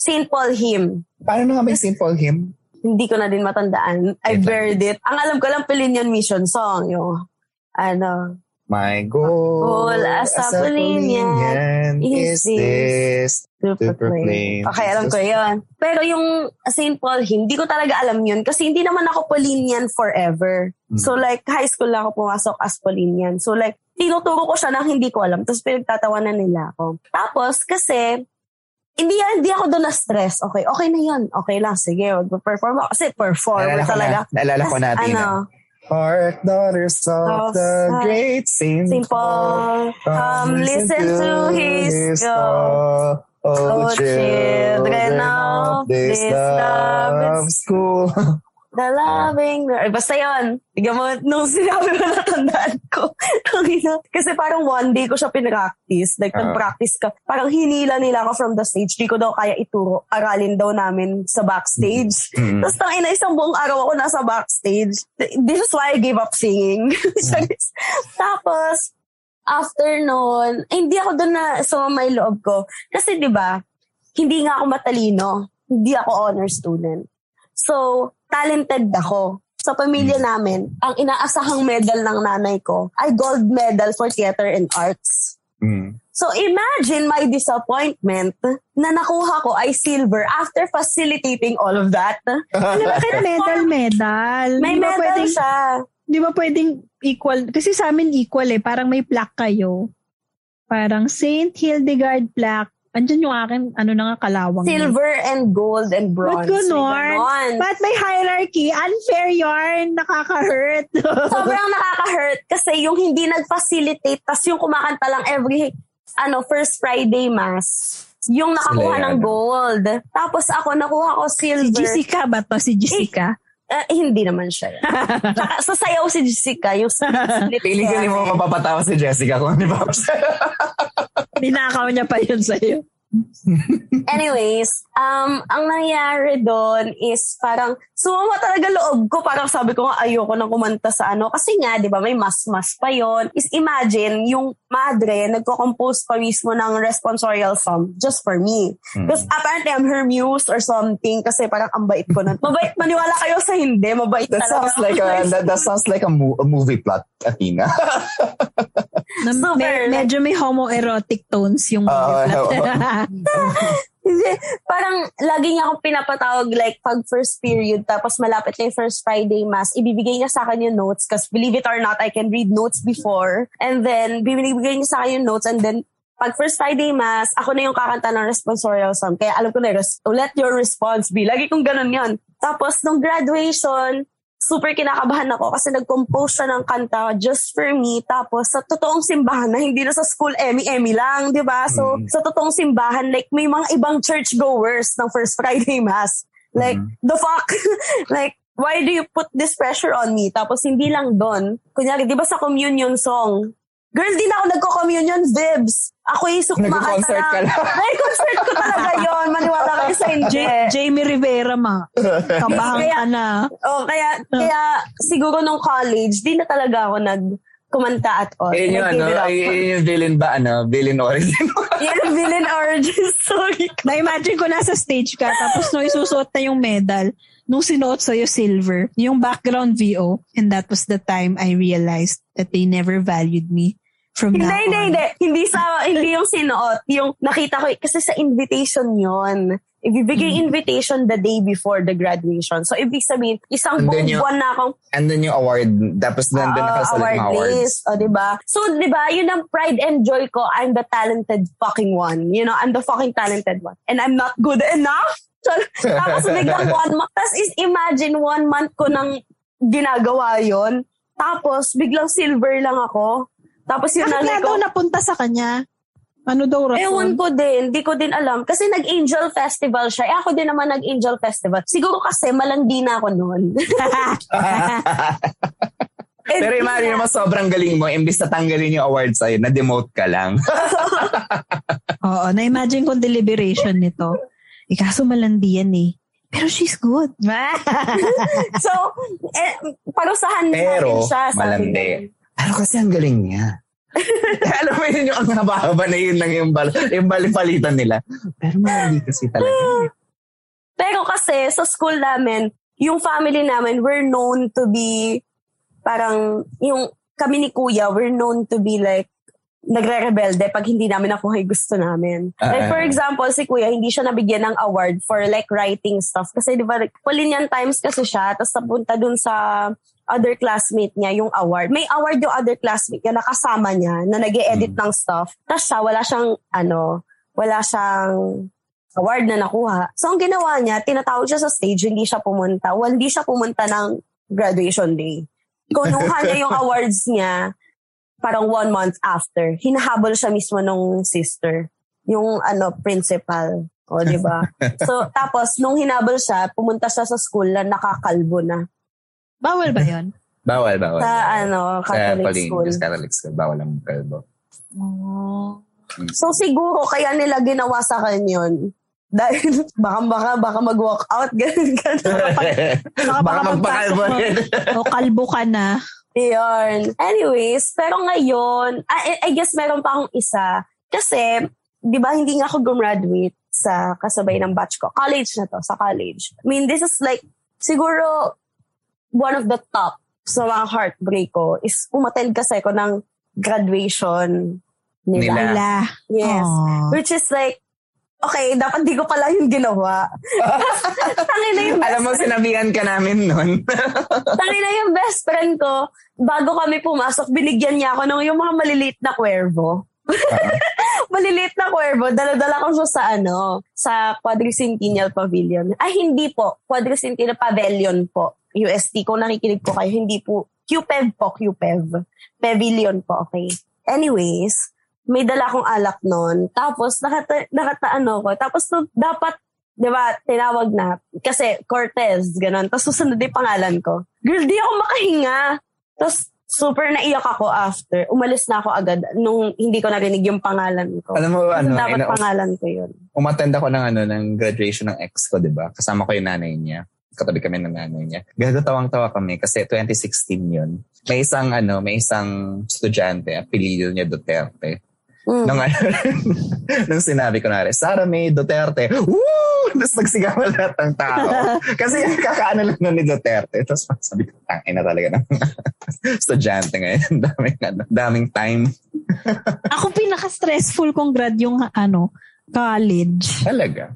St. Paul hymn. Paano nga ba yung simple hymn? Hindi ko na din matandaan. I buried it. Ang alam ko lang, Polinian Mission Song. Yung, ano, My goal Goal as a Polinian is is this to proclaim. Okay, alam ko yun. Pero yung St. Paul hymn, hindi ko talaga alam yun kasi hindi naman ako Polinian forever. So like, high school lang ako pumasok as Polinian. So like, tinuturo ko siya nang hindi ko alam. Tapos pinagtatawanan nila ako. Tapos kasi, hindi, hindi ako doon na-stress. Okay, okay na yun. Okay lang, sige, mag-perform ako. Kasi performer Naalala ko talaga. na, naalala ko natin. Ano, Heart daughters of the great Saint Saint Paul, come listen to his call. Oh, Oh, children of this love school. The loving, eh, basta yun. Tignan mo, nung sinabi mo natandaan ko. Kasi parang one day ko siya pinractice. Like, Ah. nag-practice ka. Parang hinila nila ako from the stage. Di ko daw kaya ituro. Aralin daw namin sa backstage. Mm. Tapos tangina, isang buong araw ako nasa backstage. This is why I gave up singing. Charis. Tapos, after nun, eh, hindi ako doon na sumama yung loob ko. Kasi di ba hindi nga ako matalino. Hindi ako honor student. So, talented ako. Sa pamilya namin, ang inaasahang medal ng nanay ko ay gold medal for theater and arts. Mm. So imagine my disappointment na nakuha ko ay silver after facilitating all of that. Ano bakit medal, medal? May Di ba medal pwedeng, siya. Di ba pwedeng equal? Kasi sa amin equal eh. Parang may plaque kayo. Parang Saint Hildegard plaque. Andyan yung akin, ano na nga, kalawang. na. Silver and gold and bronze. May ganon. Ba't may hierarchy? Unfair yarn. Nakaka-hurt. Sobrang nakaka-hurt kasi yung hindi nag-facilitate tas yung kumakanta lang every ano first Friday mass yung nakakuha Sila ng gold. Tapos ako nakuha ko si silver. Jessica ba to? Si Jessica? Eh, hindi naman siya. yan. Tsaka sasayaw si Jessica. Yung slip Feeling ko mo mapapatawa si Jessica kung ano ba. Ninakaw niya pa yun sa'yo. Anyways, um, ang nangyari doon is parang sumama talaga loob ko. Parang sabi ko nga ayoko nang kumanta sa ano. Kasi nga, di ba, may mas-mas pa yon Is imagine, yung madre nagko-compose pa mismo ng responsorial song just for me. Because apparently I'm her muse or something kasi parang ang bait ko na. Mabait, maniwala kayo sa hindi. Mabait That talaga. sounds like a that, that sounds like a, mo- a movie plot, Athena. Na, Super. me- medyo may homoerotic tones yung movie plot. Hindi, parang lagi niya akong pinapatawag like pag first period tapos malapit na yung first Friday mass, ibibigay niya sa akin yung notes because believe it or not, I can read notes before. And then, bibigay niya sa akin yung notes and then pag first Friday mass, ako na yung kakanta ng responsorial song. Kaya alam ko na, let your response be. Lagi kong ganun yon. Tapos, nung graduation, super kinakabahan ako kasi nag-compose siya ng kanta just for me. Tapos sa totoong simbahan na hindi na sa school Emmy-Emmy lang, di ba? So Mm. sa totoong simbahan, like may mga ibang church goers ng First Friday Mass. Like, the fuck? like, why do you put this pressure on me? Tapos hindi lang doon. Kunyari, di ba sa communion song, Girl, di na ako nagko-communion, Vibs. Ako yung sukumakanta Nagko-concert ka lang. Ay, concert ko talaga yon Maniwala kayo sa. Ja- Jamie Rivera, ma. Kabahan ka na. Oh, kaya, kaya siguro nung college, di na talaga ako nag kumanta at all. Eh, yung ano, eh, yung villain ba, ano, villain origin. Yung villain origin story. Na-imagine ko nasa stage ka, tapos nung isusuot na yung medal, nung sinuot sa'yo silver, yung background VO, and that was the time I realized that they never valued me from Hindi, hindi, on. hindi. Hindi sa, hindi yung sinuot. Yung nakita ko, kasi sa invitation yon Ibibigay Hmm. invitation the day before the graduation. So, ibig sabihin, isang buong buwan na akong And then yung award, tapos nandun Oo, nakasalit award mga awards. list. O, diba? So, diba, yun ang pride and joy ko. I'm the talented fucking one. You know, I'm the fucking talented one. And I'm not good enough. So, tapos biglang one month. Tapos is imagine one month ko nang ginagawa yon Tapos, biglang silver lang ako. Tapos yun Bakit nanay nga ko, daw napunta sa kanya? Ano daw rason? Ewan ko din, hindi ko din alam. Kasi nag-Angel Festival siya. Eh ako din naman nag-Angel Festival. Siguro kasi malandi na ako noon. Eh, Pero imagine mo, sobrang galing mo, imbis na tanggalin yung award sa'yo, na-demote ka lang. Oo, na-imagine ko deliberation nito. Eh, kaso malandi yan eh. Pero she's good. so, eh, parusahan Pero, natin siya. sabi malandi. niya. Ano kasi ang galing niya? Alam mo yun yung ang haba-haba na yun lang yung, bal yung balipalitan nila. Pero malandi kasi talaga. Pero kasi sa school namin, yung family namin, we're known to be parang, yung kami ni kuya, we're known to be like, nagre-rebelde pag hindi namin nakuha yung gusto namin. Ah, like for ah. example, si kuya, hindi siya nabigyan ng award for like writing stuff. Kasi di ba, like, Polinian Times kasi siya, tapos napunta dun sa other classmate niya yung award. May award yung other classmate niya, nakasama niya, na nag edit Hmm. ng stuff. Tapos siya, wala siyang, ano, wala siyang award na nakuha. So, ang ginawa niya, tinatawag siya sa stage, hindi siya pumunta. Well, hindi siya pumunta ng graduation day. Kunuha niya yung awards niya parang one month after. Hinahabol siya mismo nung sister. Yung ano, principal. O, di ba? so, tapos, nung hinabol siya, pumunta siya sa school na nakakalbo na. Bawal ba yun? Bawal, bawal. Sa, ano, Sa Catholic Pauline, school. sa Catholic school, bawal ang kalbo. Oh. So, siguro, kaya nila ginawa sa kanya yun. Dahil, baka, baka, baka mag-walk out. Ganun, ganun. Baka magpakalbo mo- rin. o kalbo ka na. Yun. Anyways, pero ngayon, I, I guess meron pa akong isa. Kasi, di ba, hindi nga ako gumraduate sa kasabay ng batch ko. College na to, sa college. I mean, this is like, siguro, one of the top sa mga heartbreak ko is umattend kasi ako ng graduation nila. Nila. Yes. Aw. Which is like, okay, dapat di ko pala yung ginawa. Tangin na yung best Alam mo, sinabihan ka namin nun. Tangin na yung best friend ko, bago kami pumasok, binigyan niya ako ng yung mga maliliit na kwerbo. maliliit na kwerbo, dala-dala ko siya sa ano, sa Quadricentennial Pavilion. Ay, hindi po. Quadricentennial Pavilion po. UST. Kung nakikinig po kayo, hindi po. QPEV po, QPEV. Pavilion po, okay. Anyways, may dala akong alak nun. Tapos, nakata, nakataano ko. Tapos, no, dapat, di ba, tinawag na. Kasi, Cortez, ganun. Tapos, susunod yung pangalan ko. Girl, di ako makahinga. Tapos, super naiyak ako after. Umalis na ako agad nung hindi ko narinig yung pangalan ko. Alam mo, Kasi ano, dapat ina- pangalan ko yun. umattend ako ng ano ng graduation ng ex ko, 'di ba? Kasama ko yung nanay niya. Katabi kami ng nanay niya. Gago tawang-tawa kami kasi 2016 yun. May isang ano, may isang estudyante, apelyido niya Duterte. Mm. Nung, ano, nung sinabi ko na rin, Sara May Duterte, woo! Tapos nagsigaw lahat ng tao. Kasi kakaano lang nun ni Duterte. Tapos sabi ko, tangin na talaga ng estudyante ngayon. daming, ano, daming time. Ako pinaka-stressful kong grad yung ano, college. Talaga?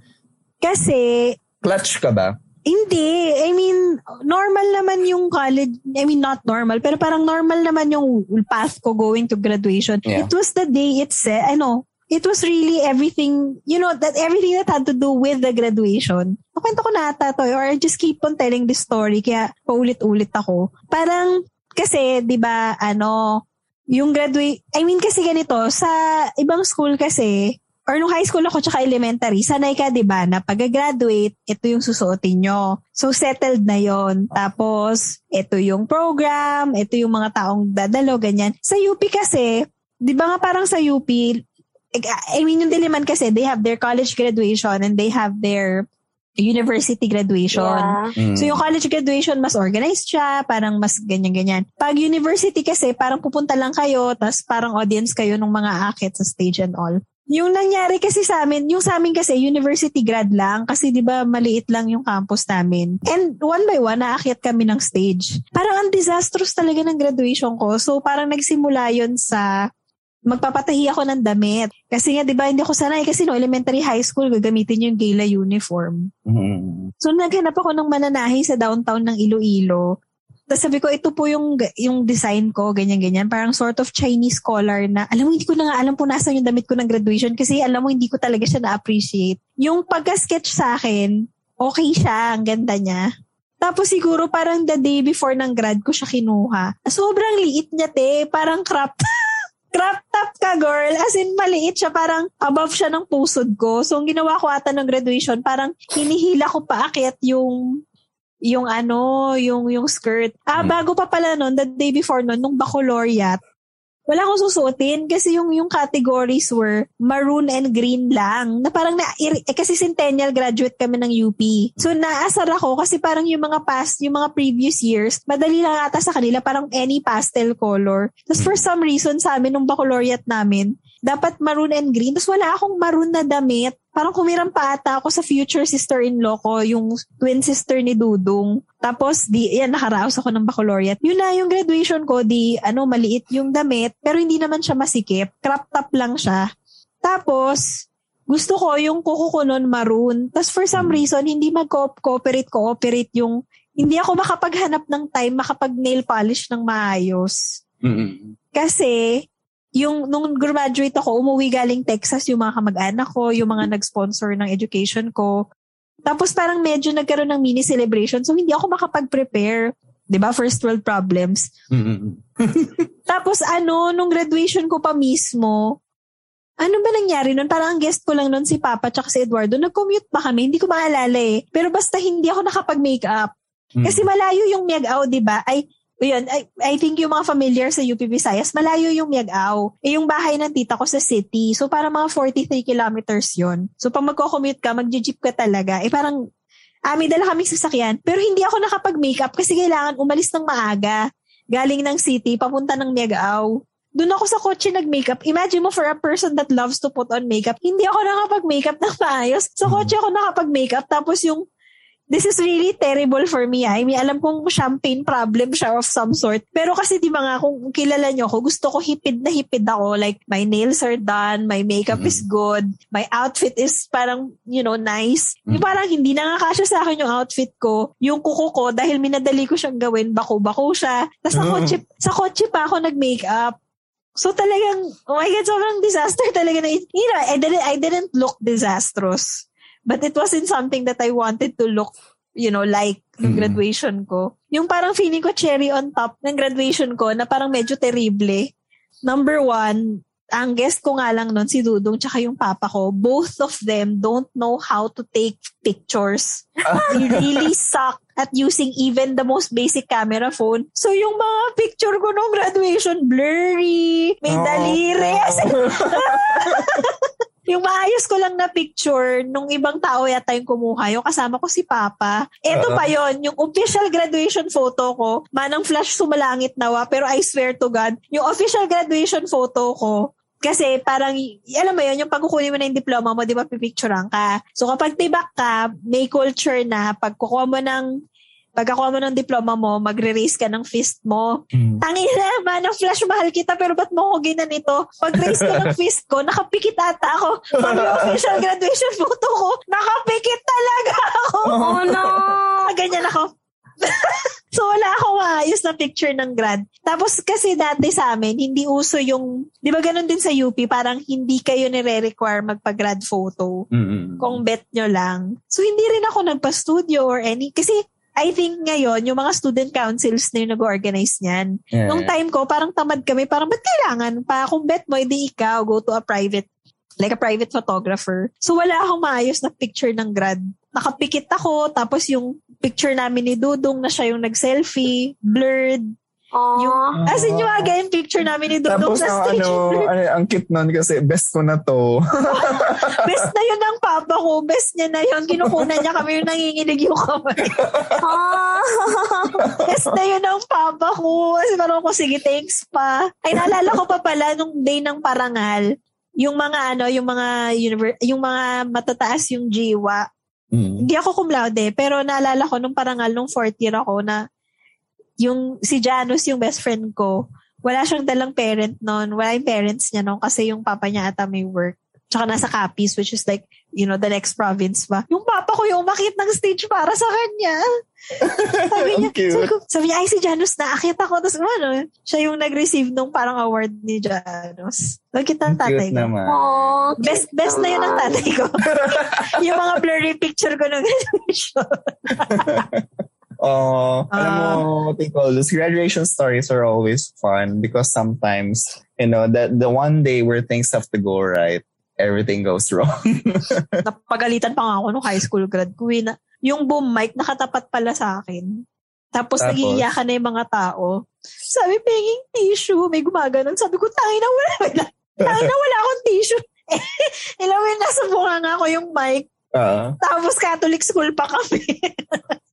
Kasi, Clutch ka ba? Hindi. I mean, normal naman yung college. I mean, not normal. Pero parang normal naman yung path ko going to graduation. Yeah. It was the day it said, I know, it was really everything, you know, that everything that had to do with the graduation. Nakwento ko na ata to, or I just keep on telling this story, kaya paulit-ulit ako. Parang, kasi, di ba, ano, yung graduate, I mean kasi ganito, sa ibang school kasi, or nung high school ako tsaka elementary, sanay ka, di ba, na pag-graduate, ito yung susuotin nyo. So, settled na yon Tapos, ito yung program, ito yung mga taong dadalo, ganyan. Sa UP kasi, di ba nga parang sa UP, I mean, yung Diliman kasi, they have their college graduation and they have their university graduation. Yeah. So yung college graduation, mas organized siya, parang mas ganyan-ganyan. Pag university kasi, parang pupunta lang kayo, tapos parang audience kayo ng mga akit sa stage and all. Yung nangyari kasi sa amin, yung sa amin kasi university grad lang kasi 'di ba maliit lang yung campus namin. And one by one naakyat kami ng stage. Parang ang disastrous talaga ng graduation ko. So parang nagsimula 'yon sa magpapatahi ako ng damit. Kasi nga 'di ba hindi ako sanay kasi no elementary high school gagamitin yung gala uniform. Mm. So naghanap ako ng mananahi sa downtown ng Iloilo. Tapos sabi ko, ito po yung, yung design ko, ganyan-ganyan. Parang sort of Chinese collar na, alam mo, hindi ko na nga alam kung nasa yung damit ko ng graduation kasi alam mo, hindi ko talaga siya na-appreciate. Yung pagka-sketch sa akin, okay siya, ang ganda niya. Tapos siguro parang the day before ng grad ko siya kinuha. Sobrang liit niya, te. Parang crop crop top ka, girl. As in, maliit siya. Parang above siya ng pusod ko. So, ang ginawa ko ata ng graduation, parang hinihila ko paakyat yung yung ano, yung yung skirt. Ah, Hmm. bago pa pala noon, the day before noon, nung baccalaureate, wala akong susuotin kasi yung yung categories were maroon and green lang. Na parang na eh, kasi centennial graduate kami ng UP. So naasar ako kasi parang yung mga past, yung mga previous years, madali lang ata sa kanila parang any pastel color. Tapos for some reason sa amin nung baccalaureate namin, dapat maroon and green. Tapos wala akong maroon na damit. Parang kumiram pa ata ako sa future sister-in-law ko, yung twin sister ni Dudong. Tapos, di, yan, nakaraos ako ng baccalaureate. Yun na yung graduation ko, di, ano, maliit yung damit, pero hindi naman siya masikip. Crop top lang siya. Tapos, gusto ko yung kuko ko nun maroon. Tapos for some reason, hindi mag-cooperate, cooperate yung, hindi ako makapaghanap ng time, makapag nail polish ng maayos. Mm. Kasi, yung nung graduate ako, umuwi galing Texas yung mga kamag-anak ko, yung mga nag-sponsor ng education ko. Tapos parang medyo nagkaroon ng mini celebration. So hindi ako makapag-prepare. 'Di ba First world problems. Mm. Tapos ano, nung graduation ko pa mismo, ano ba nangyari nun? Parang ang guest ko lang nun si Papa tsaka si Eduardo. Nag-commute pa kami. Hindi ko maalala eh. Pero basta hindi ako nakapag-makeup. Kasi malayo yung Miagao, di ba? Ay, yun, I, I think yung mga familiar sa UP Visayas, malayo yung Miagao. Eh, yung bahay ng tita ko sa city. So, parang mga 43 kilometers yon So, pag magko-commute ka, mag-jeep ka talaga. Eh, parang, ah, may dala kaming sasakyan. Pero hindi ako nakapag-makeup kasi kailangan umalis ng maaga. Galing ng city, papunta ng Miagao. Doon ako sa kotse nag-makeup. Imagine mo for a person that loves to put on makeup, hindi ako nakapag-makeup ng maayos. Sa kotse ako nakapag-makeup. Tapos yung this is really terrible for me. I mean, alam kong champagne problem siya of some sort. Pero kasi di ba nga, kung kilala nyo ako, gusto ko hipid na hipid ako. Like, my nails are done, my makeup is good, my outfit is parang, you know, nice. Yung parang hindi na nga kasya sa akin yung outfit ko. Yung kuko ko, dahil minadali ko siyang gawin, bako-bako siya. Tapos sa Mm. kotse, sa kotse pa ako nag-makeup. So talagang, oh my God, sobrang disaster talaga na, you know, I didn't, I didn't look disastrous. But it wasn't something that I wanted to look, you know, like Mm. graduation ko. Yung parang feeling ko cherry on top ng graduation ko na parang medyo terrible. Number one, ang guest ko nga lang nun, si Dudong tsaka yung papa ko, both of them don't know how to take pictures. They really suck at using even the most basic camera phone. So yung mga picture ko nung graduation, blurry, may Oh. daliri. In, yung maayos ko lang na picture nung ibang tao yata yung kumuha. Yung kasama ko si Papa. Ito Oo. pa yon yung official graduation photo ko. Manang flash sumalangit nawa. Pero I swear to God, yung official graduation photo ko, kasi parang, alam mo yun, yung pagkukunin mo na yung diploma mo, di ba, pipicturean ka. So kapag tibak ka, may culture na, pag kukuha mo ng pagkakuha mo ng diploma mo, magre-raise ka ng fist mo. Mm. Tangin na, man, ang flash mahal kita, pero ba't mo ko ginanito? Pag-raise ko ng fist ko, nakapikit ata ako. Pag official graduation photo ko, nakapikit talaga ako. Oh no! Ganyan ako. so wala akong maayos na picture ng grad. Tapos kasi dati sa amin, hindi uso yung, di ba ganun din sa UP, parang hindi kayo nire-require magpa-grad photo Mm-mm. kung bet nyo lang. So, hindi rin ako nagpa-studio or any, kasi I think ngayon, yung mga student councils na yung nag-organize niyan. Yeah. Nung time ko, parang tamad kami, parang ba't kailangan pa? Kung bet mo, hindi ikaw, go to a private, like a private photographer. So, wala akong maayos na picture ng grad. Nakapikit ako, tapos yung picture namin ni Dudong na siya yung nag-selfie, blurred. Yung, as in yung aga yung picture namin ni Tapos sa stage. ano, ano, ang cute nun kasi best ko na to. Best na yun ang papa ko. Best niya na yun. Kinukunan niya kami yung nanginginig yung kamay. Best na yun ang papa ko. Kasi parang ako, sige, thanks pa. Ay, naalala ko pa pala nung day ng parangal, yung mga ano, yung mga univer- yung mga matataas yung jiwa. Mm. Hindi ako cum laude, pero naalala ko nung parangal nung fourth year ako na yung si Janus, yung best friend ko, wala siyang dalang parent noon. Wala yung parents niya noon kasi yung papa niya ata may work. Tsaka nasa Capiz, which is like, you know, the next province pa. Yung papa ko yung umakit ng stage para sa kanya. sabi niya, sabi, ko, sabi niya, ay si Janus na akit ako. Tapos ano, siya yung nag-receive nung parang award ni Janus. Nagkit ng tatay ko. naman. Oh, Best best na yun ang tatay ko. yung mga blurry picture ko nung graduation. Oh, alam Ah. mo, what they call this, graduation stories are always fun because sometimes, you know, that the one day where things have to go right, everything goes wrong. Napagalitan pa nga ako nung high school grad ko. eh, Na, yung boom mic nakatapat pala sa akin. Tapos, Tapos? nagiiyakan na yung mga tao. Sabi, penging tissue. May gumaganon. Sabi ko, tangin na wala. wala. Tangin na wala akong tissue. Ilang mo nasa bunga nga ako yung mic. Ah. Tapos Catholic school pa kami.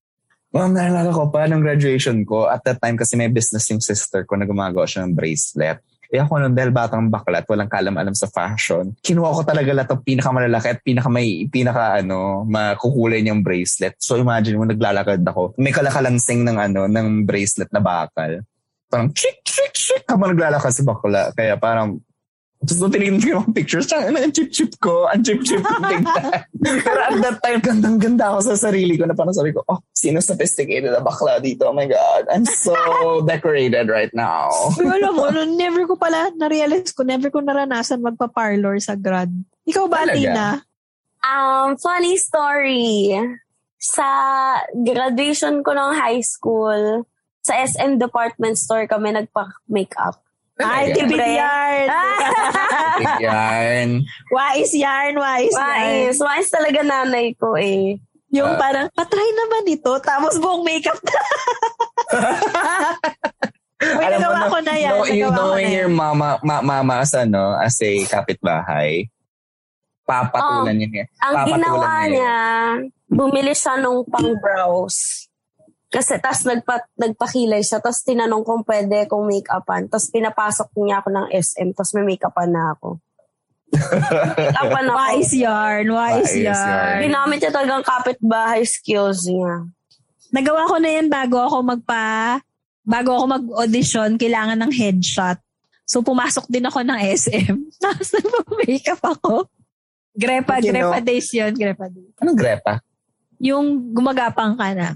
Ma'am, naalala ko pa ng graduation ko. At that time kasi may business yung sister ko na gumagawa siya ng bracelet. Eh ako nung dahil batang bakla at walang kalam-alam sa fashion, kinuha ko talaga lahat ng pinakamalalaki at pinaka may pinaka ano, makukulay niyang bracelet. So imagine mo naglalakad ako. May kalakalansing ng ano, ng bracelet na bakal. Parang chik chik chik habang naglalakad si bakla. Kaya parang tapos nung tinignan ko yung pictures, ang ang chip-chip ko, ang chip-chip ko tingnan. Pero at that time, gandang-ganda ako sa sarili ko na parang sabi ko, oh, sino sophisticated na bakla dito? Oh my God, I'm so decorated right now. Pero alam mo, no, never ko pala, na-realize ko, never ko naranasan magpa-parlor sa grad. Ikaw ba, Talaga? Tina? Um, funny story. Sa graduation ko ng high school, sa SM department store kami nagpa-makeup. Ay, tipid yarn. Wise yarn, wise, yarn. Wais. Wais talaga nanay ko eh. Yung Ah. parang, patry naman ito, tapos buong makeup na. Uy, Alam mo, nagawa no- ko na yan. no- you knowing your mama, ma- mama as, ano, as a kapitbahay, papatulan niya niya. Ang Papatulan ginawa niya. niya, bumili siya nung pang-brows. Kasi tas nagpa, nagpakilay siya, tas tinanong kung pwede kong make-upan. Tas pinapasok niya ako ng SM, tas may make-upan na ako. make-upan ako. Wise yarn, wise, Wise yarn. yarn. Ginamit niya talagang kapitbahay skills niya. Nagawa ko na yan bago ako magpa, bago ako mag-audition, kailangan ng headshot. So, pumasok din ako ng SM. Tapos nagpa-makeup ako. Grepa, you grepa know- days yun, grepa days. Anong grepa? Yung gumagapang ka na.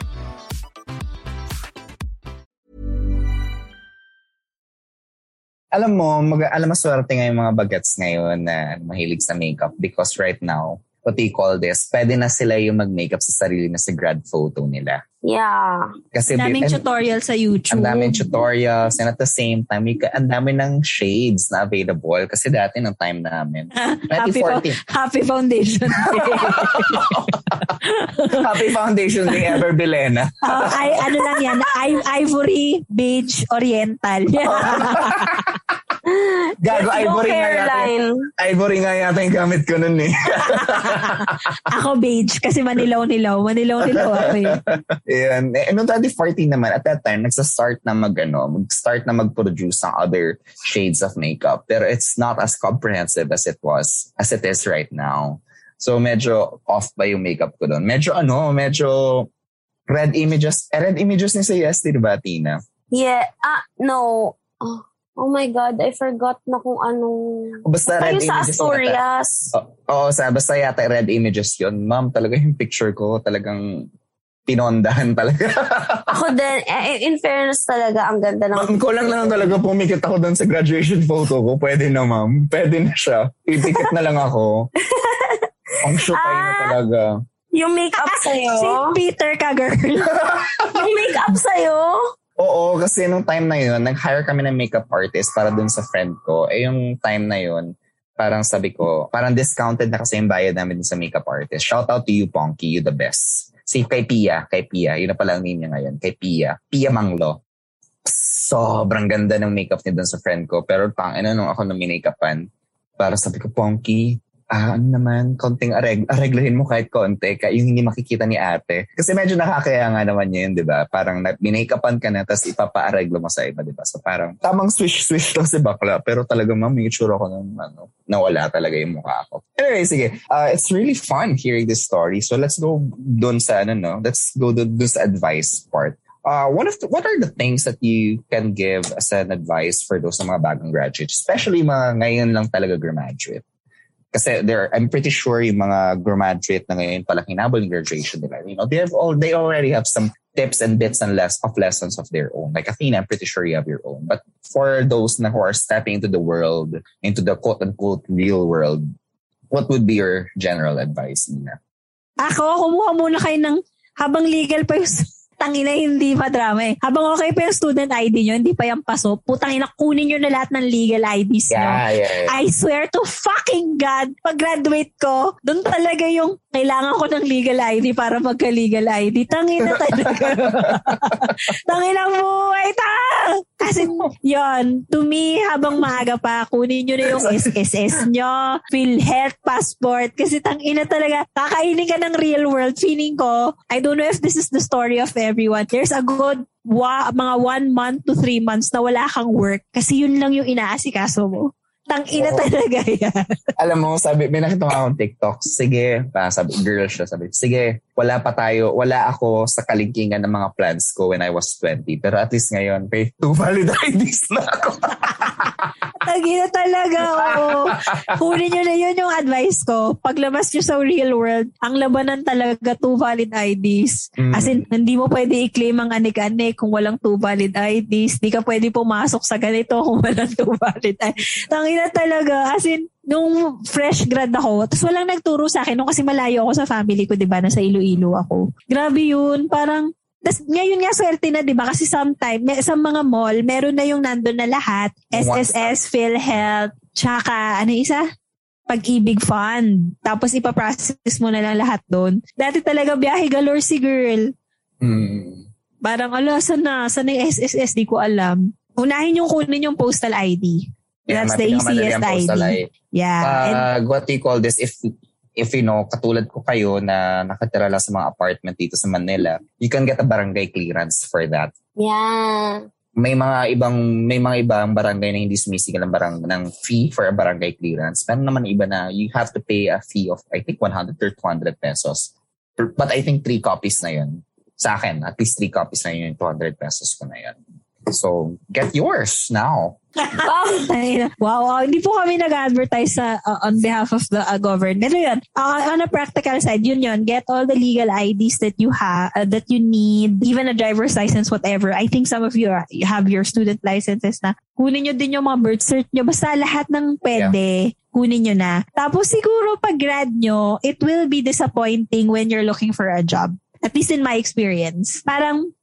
Alam mo, mag, alam mo swerte nga yung mga bagets ngayon na mahilig sa makeup because right now, what do you call this, pwede na sila yung mag-makeup sa sarili na sa grad photo nila. Yeah. Kasi Daming and- tutorial sa YouTube. Ang daming tutorials and at the same time, you ang dami ng shades na available kasi dati ng time namin. happy, fo- 2014. happy Foundation Day. Happy Foundation Day ever, Belena. Ah, ay, ano lang yan, I- Ivory Beach Oriental. Gago, Let's ivory nga yata. Ivory nga yata yung gamit ko nun eh. ako beige kasi manilaw-nilaw. Manilaw-nilaw ako eh. Ayan. Eh, noong 2014 naman, at that time, nagsa-start na mag, ano, mag-start na mag-produce ng other shades of makeup. Pero it's not as comprehensive as it was, as it is right now. So medyo off ba yung makeup ko doon? Medyo ano, medyo red images. Eh, red images ni sa UST, di ba, Tina? Yeah. Ah, no. Oh, oh my God, I forgot na kung anong... Basta red Tayo sa images. Asturias. Oo, oh, sa basta yata red images yun. Ma'am, talaga yung picture ko, talagang pinondahan talaga. Ako din, eh, in fairness talaga, ang ganda ng... Ma'am, ko lang lang talaga pumikit ako doon sa graduation photo ko. Pwede na, ma'am. Pwede na siya. Ipikit na lang ako. Ang syukay na talaga. Yung makeup sa'yo. St. Peter ka, girl. yung makeup sa'yo. Oo, kasi nung time na yun, nag-hire kami ng makeup artist para dun sa friend ko. Eh, yung time na yun, parang sabi ko, parang discounted na kasi yung bayad namin sa makeup artist. Shout out to you, Ponky. You the best. Si kay Pia. Kay Pia. Yun na pala ang name niya ngayon. Kay Pia. Pia Manglo. Sobrang ganda ng makeup niya dun sa friend ko. Pero pang, ano, nung ako na minakeupan, para sabi ko, Ponky, ah, ano naman, konting areg areglahin mo kahit konti, kaya yung hindi makikita ni ate. Kasi medyo nakakaya nga naman yun, di ba? Parang na- minake-upan ka na, tapos ipapa-areglo mo sa iba, di ba? So parang tamang swish-swish lang si bakla, pero talaga ma'am, yung itsura ko ng ano, nawala talaga yung mukha ko. Anyway, sige. Uh, it's really fun hearing this story. So let's go dun sa, ano, no? Let's go dun, dun sa advice part. Uh, one of what are the things that you can give as an advice for those mga bagong graduates, especially mga ngayon lang talaga graduate? Kasi there, I'm pretty sure yung mga graduate na ngayon pala hinabol graduation nila. You know, they have all, they already have some tips and bits and less of lessons of their own. Like Athena, I'm pretty sure you have your own. But for those na who are stepping into the world, into the quote unquote real world, what would be your general advice, Nina? Ako, kumuha muna kayo ng habang legal pa yung tangina hindi pa drama eh. Habang okay pa yung student ID nyo, hindi pa yung paso, putang ina, kunin nyo na lahat ng legal IDs nyo. Yeah, yeah, yeah. I swear to fucking God, pag graduate ko, doon talaga yung kailangan ko ng legal ID para magka-legal ID. Tangina talaga. Tangina buhay ta! Kasi yon to me, habang maaga pa, kunin nyo na yung SSS nyo, PhilHealth passport. Kasi tangina talaga, kakainin ka ng real world. Feeling ko, I don't know if this is the story of everyone. There's a good wa, mga one month to three months na wala kang work kasi yun lang yung inaasikaso mo. Tangina Oo. talaga yan. Alam mo, sabi, may nakita mo akong TikTok. Sige, pa, sabi, girl siya, sabi, sige, wala pa tayo, wala ako sa kalingkingan ng mga plans ko when I was 20. Pero at least ngayon, may two valid IDs na ako. Tangina talaga, oo. Kunin nyo na yun yung advice ko. Paglabas nyo sa real world, ang labanan talaga two valid IDs. Mm. As in, hindi mo pwede i-claim ang anik-anik kung walang two valid IDs. Hindi ka pwede pumasok sa ganito kung walang two valid IDs. Tangina talaga. As in, nung fresh grad ako, tapos walang nagturo sa akin, nung kasi malayo ako sa family ko, di ba, nasa Iloilo ako. Grabe yun, parang, tas ngayon nga swerte na, di ba? Kasi sometime, may, sa mga mall, meron na yung nandun na lahat. SSS, PhilHealth, tsaka, ano isa? Pag-ibig fund. Tapos ipaprocess mo na lang lahat doon. Dati talaga biyahe galore si girl. Hmm. Parang, ala, saan na? Saan na yung SSS? Di ko alam. Unahin yung kunin yung postal ID. Yeah, That's the easiest ID. ID. Yeah. And Uh, what do you call this? If if you know, katulad ko kayo na nakatira lang sa mga apartment dito sa Manila, you can get a barangay clearance for that. Yeah. May mga ibang may mga ibang barangay na hindi sumisigil ng barang ng fee for a barangay clearance. Pero naman iba na you have to pay a fee of I think 100 or 200 pesos. But I think three copies na yun. Sa akin, at least three copies na yun, yung 200 pesos ko na yun. So, get yours now. Ay, wow, wow, hindi po kami nag-advertise sa, uh, on behalf of the uh, government. Pero yun, uh, on a practical side, yun yun, get all the legal IDs that you have, uh, that you need, even a driver's license, whatever. I think some of you, are, you have your student licenses na kunin nyo din yung mga birth cert nyo. Basta lahat ng pwede, yeah. kunin nyo na. Tapos siguro pag grad nyo, it will be disappointing when you're looking for a job. At least in my experience. Parang,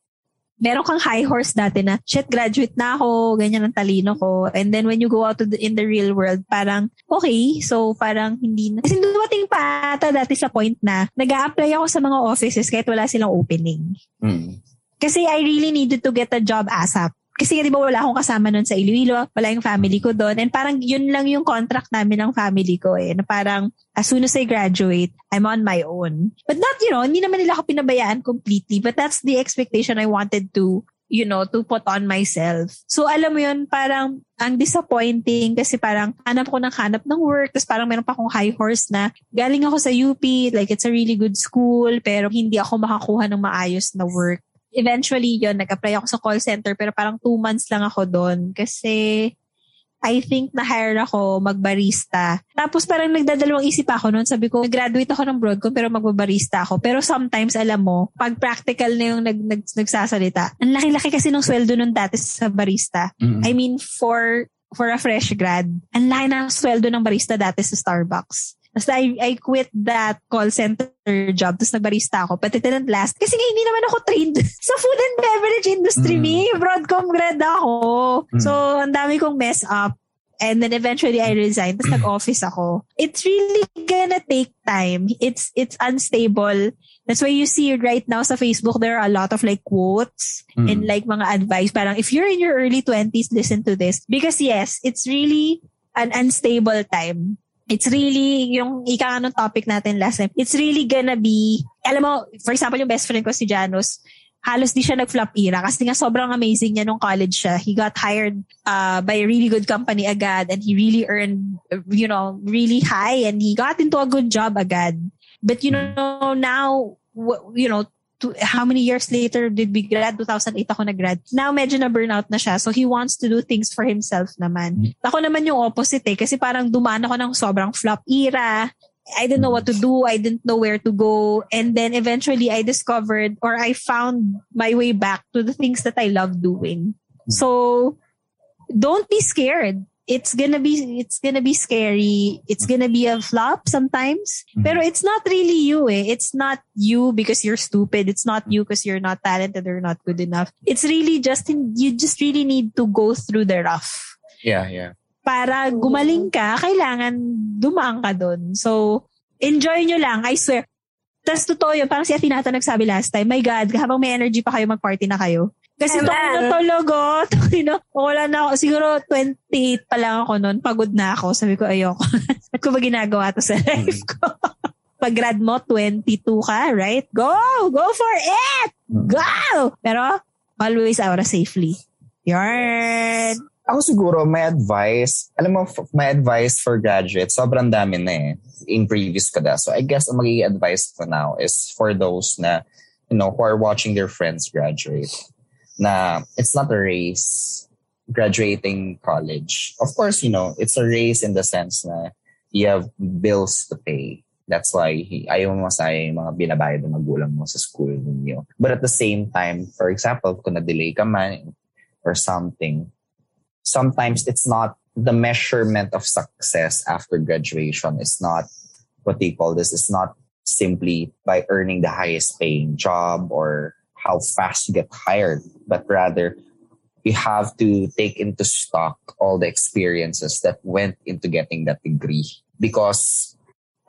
meron kang high horse dati na, shit, graduate na ako, ganyan ang talino ko. And then when you go out to the, in the real world, parang, okay, so parang hindi na. Kasi dumating pa ata dati sa point na, nag apply ako sa mga offices kahit wala silang opening. Mm. Kasi I really needed to get a job ASAP. Kasi di ba wala akong kasama noon sa Iloilo, wala yung family ko doon. And parang yun lang yung contract namin ng family ko eh. Na parang as soon as I graduate, I'm on my own. But not, you know, hindi naman nila ako pinabayaan completely. But that's the expectation I wanted to you know, to put on myself. So, alam mo yun, parang ang disappointing kasi parang hanap ko ng hanap ng work tapos parang meron pa akong high horse na galing ako sa UP, like it's a really good school pero hindi ako makakuha ng maayos na work eventually yon nag-apply ako sa call center pero parang two months lang ako doon kasi I think na-hire ako magbarista. Tapos parang nagdadalawang isip ako noon. Sabi ko, graduate ako ng Broadcom pero magbabarista ako. Pero sometimes, alam mo, pag practical na yung nag, nag, nagsasalita, ang laki-laki kasi ng sweldo nun dati sa barista. Mm-hmm. I mean, for for a fresh grad, ang laki ng sweldo ng barista dati sa Starbucks. Basta I, I quit that call center job. Tapos nagbarista ako. But it didn't last. Kasi nga hindi naman ako trained sa food and beverage industry. Mm. Me. Broadcom grad ako. Mm. So, ang dami kong mess up. And then eventually I resigned. Tapos nag-office ako. It's really gonna take time. It's it's unstable. That's why you see right now sa Facebook, there are a lot of like quotes mm. and like mga advice. Parang if you're in your early 20s, listen to this. Because yes, it's really an unstable time it's really, yung ika topic natin last time, it's really gonna be, alam mo, for example, yung best friend ko si Janos, halos di siya nag-flop era kasi nga sobrang amazing niya nung college siya. He got hired uh, by a really good company agad and he really earned, you know, really high and he got into a good job agad. But you know, now, you know, to, how many years later did we grad? 2008 ako nag-grad. Now, medyo na burnout na siya. So, he wants to do things for himself naman. Mm-hmm. Ako naman yung opposite eh. Kasi parang dumaan ako ng sobrang flop era. I didn't know what to do. I didn't know where to go. And then eventually I discovered or I found my way back to the things that I love doing. Mm-hmm. So, don't be scared it's gonna be it's gonna be scary. It's gonna be a flop sometimes. Mm-hmm. Pero it's not really you eh. It's not you because you're stupid. It's not you because you're not talented or not good enough. It's really just in, you just really need to go through the rough. Yeah, yeah. Para gumaling ka, kailangan dumaan ka doon. So, enjoy nyo lang. I swear. Tapos totoo yun, parang si Atinata nagsabi last time, my God, habang may energy pa kayo, mag-party na kayo. Kasi ito na tulog oh. Tokino, wala na ako. Siguro 28 pa lang ako noon. Pagod na ako. Sabi ko, ayoko. At ko ba ginagawa to sa life ko? Pag grad mo, 22 ka, right? Go! Go for it! Go! Pero, always aura safely. Yarn! Ako siguro, my advice, alam mo, my advice for graduates, sobrang dami na eh, in previous kada. So I guess ang magiging advice ko now is for those na, you know, who are watching their friends graduate na it's not a race graduating college. Of course, you know, it's a race in the sense na you have bills to pay. That's why ayaw mo yung mga binabayad ng magulang mo sa school ninyo. But at the same time, for example, kung na-delay ka man or something, sometimes it's not the measurement of success after graduation is not what they call this. It's not simply by earning the highest paying job or how fast you get hired, but rather you have to take into stock all the experiences that went into getting that degree. Because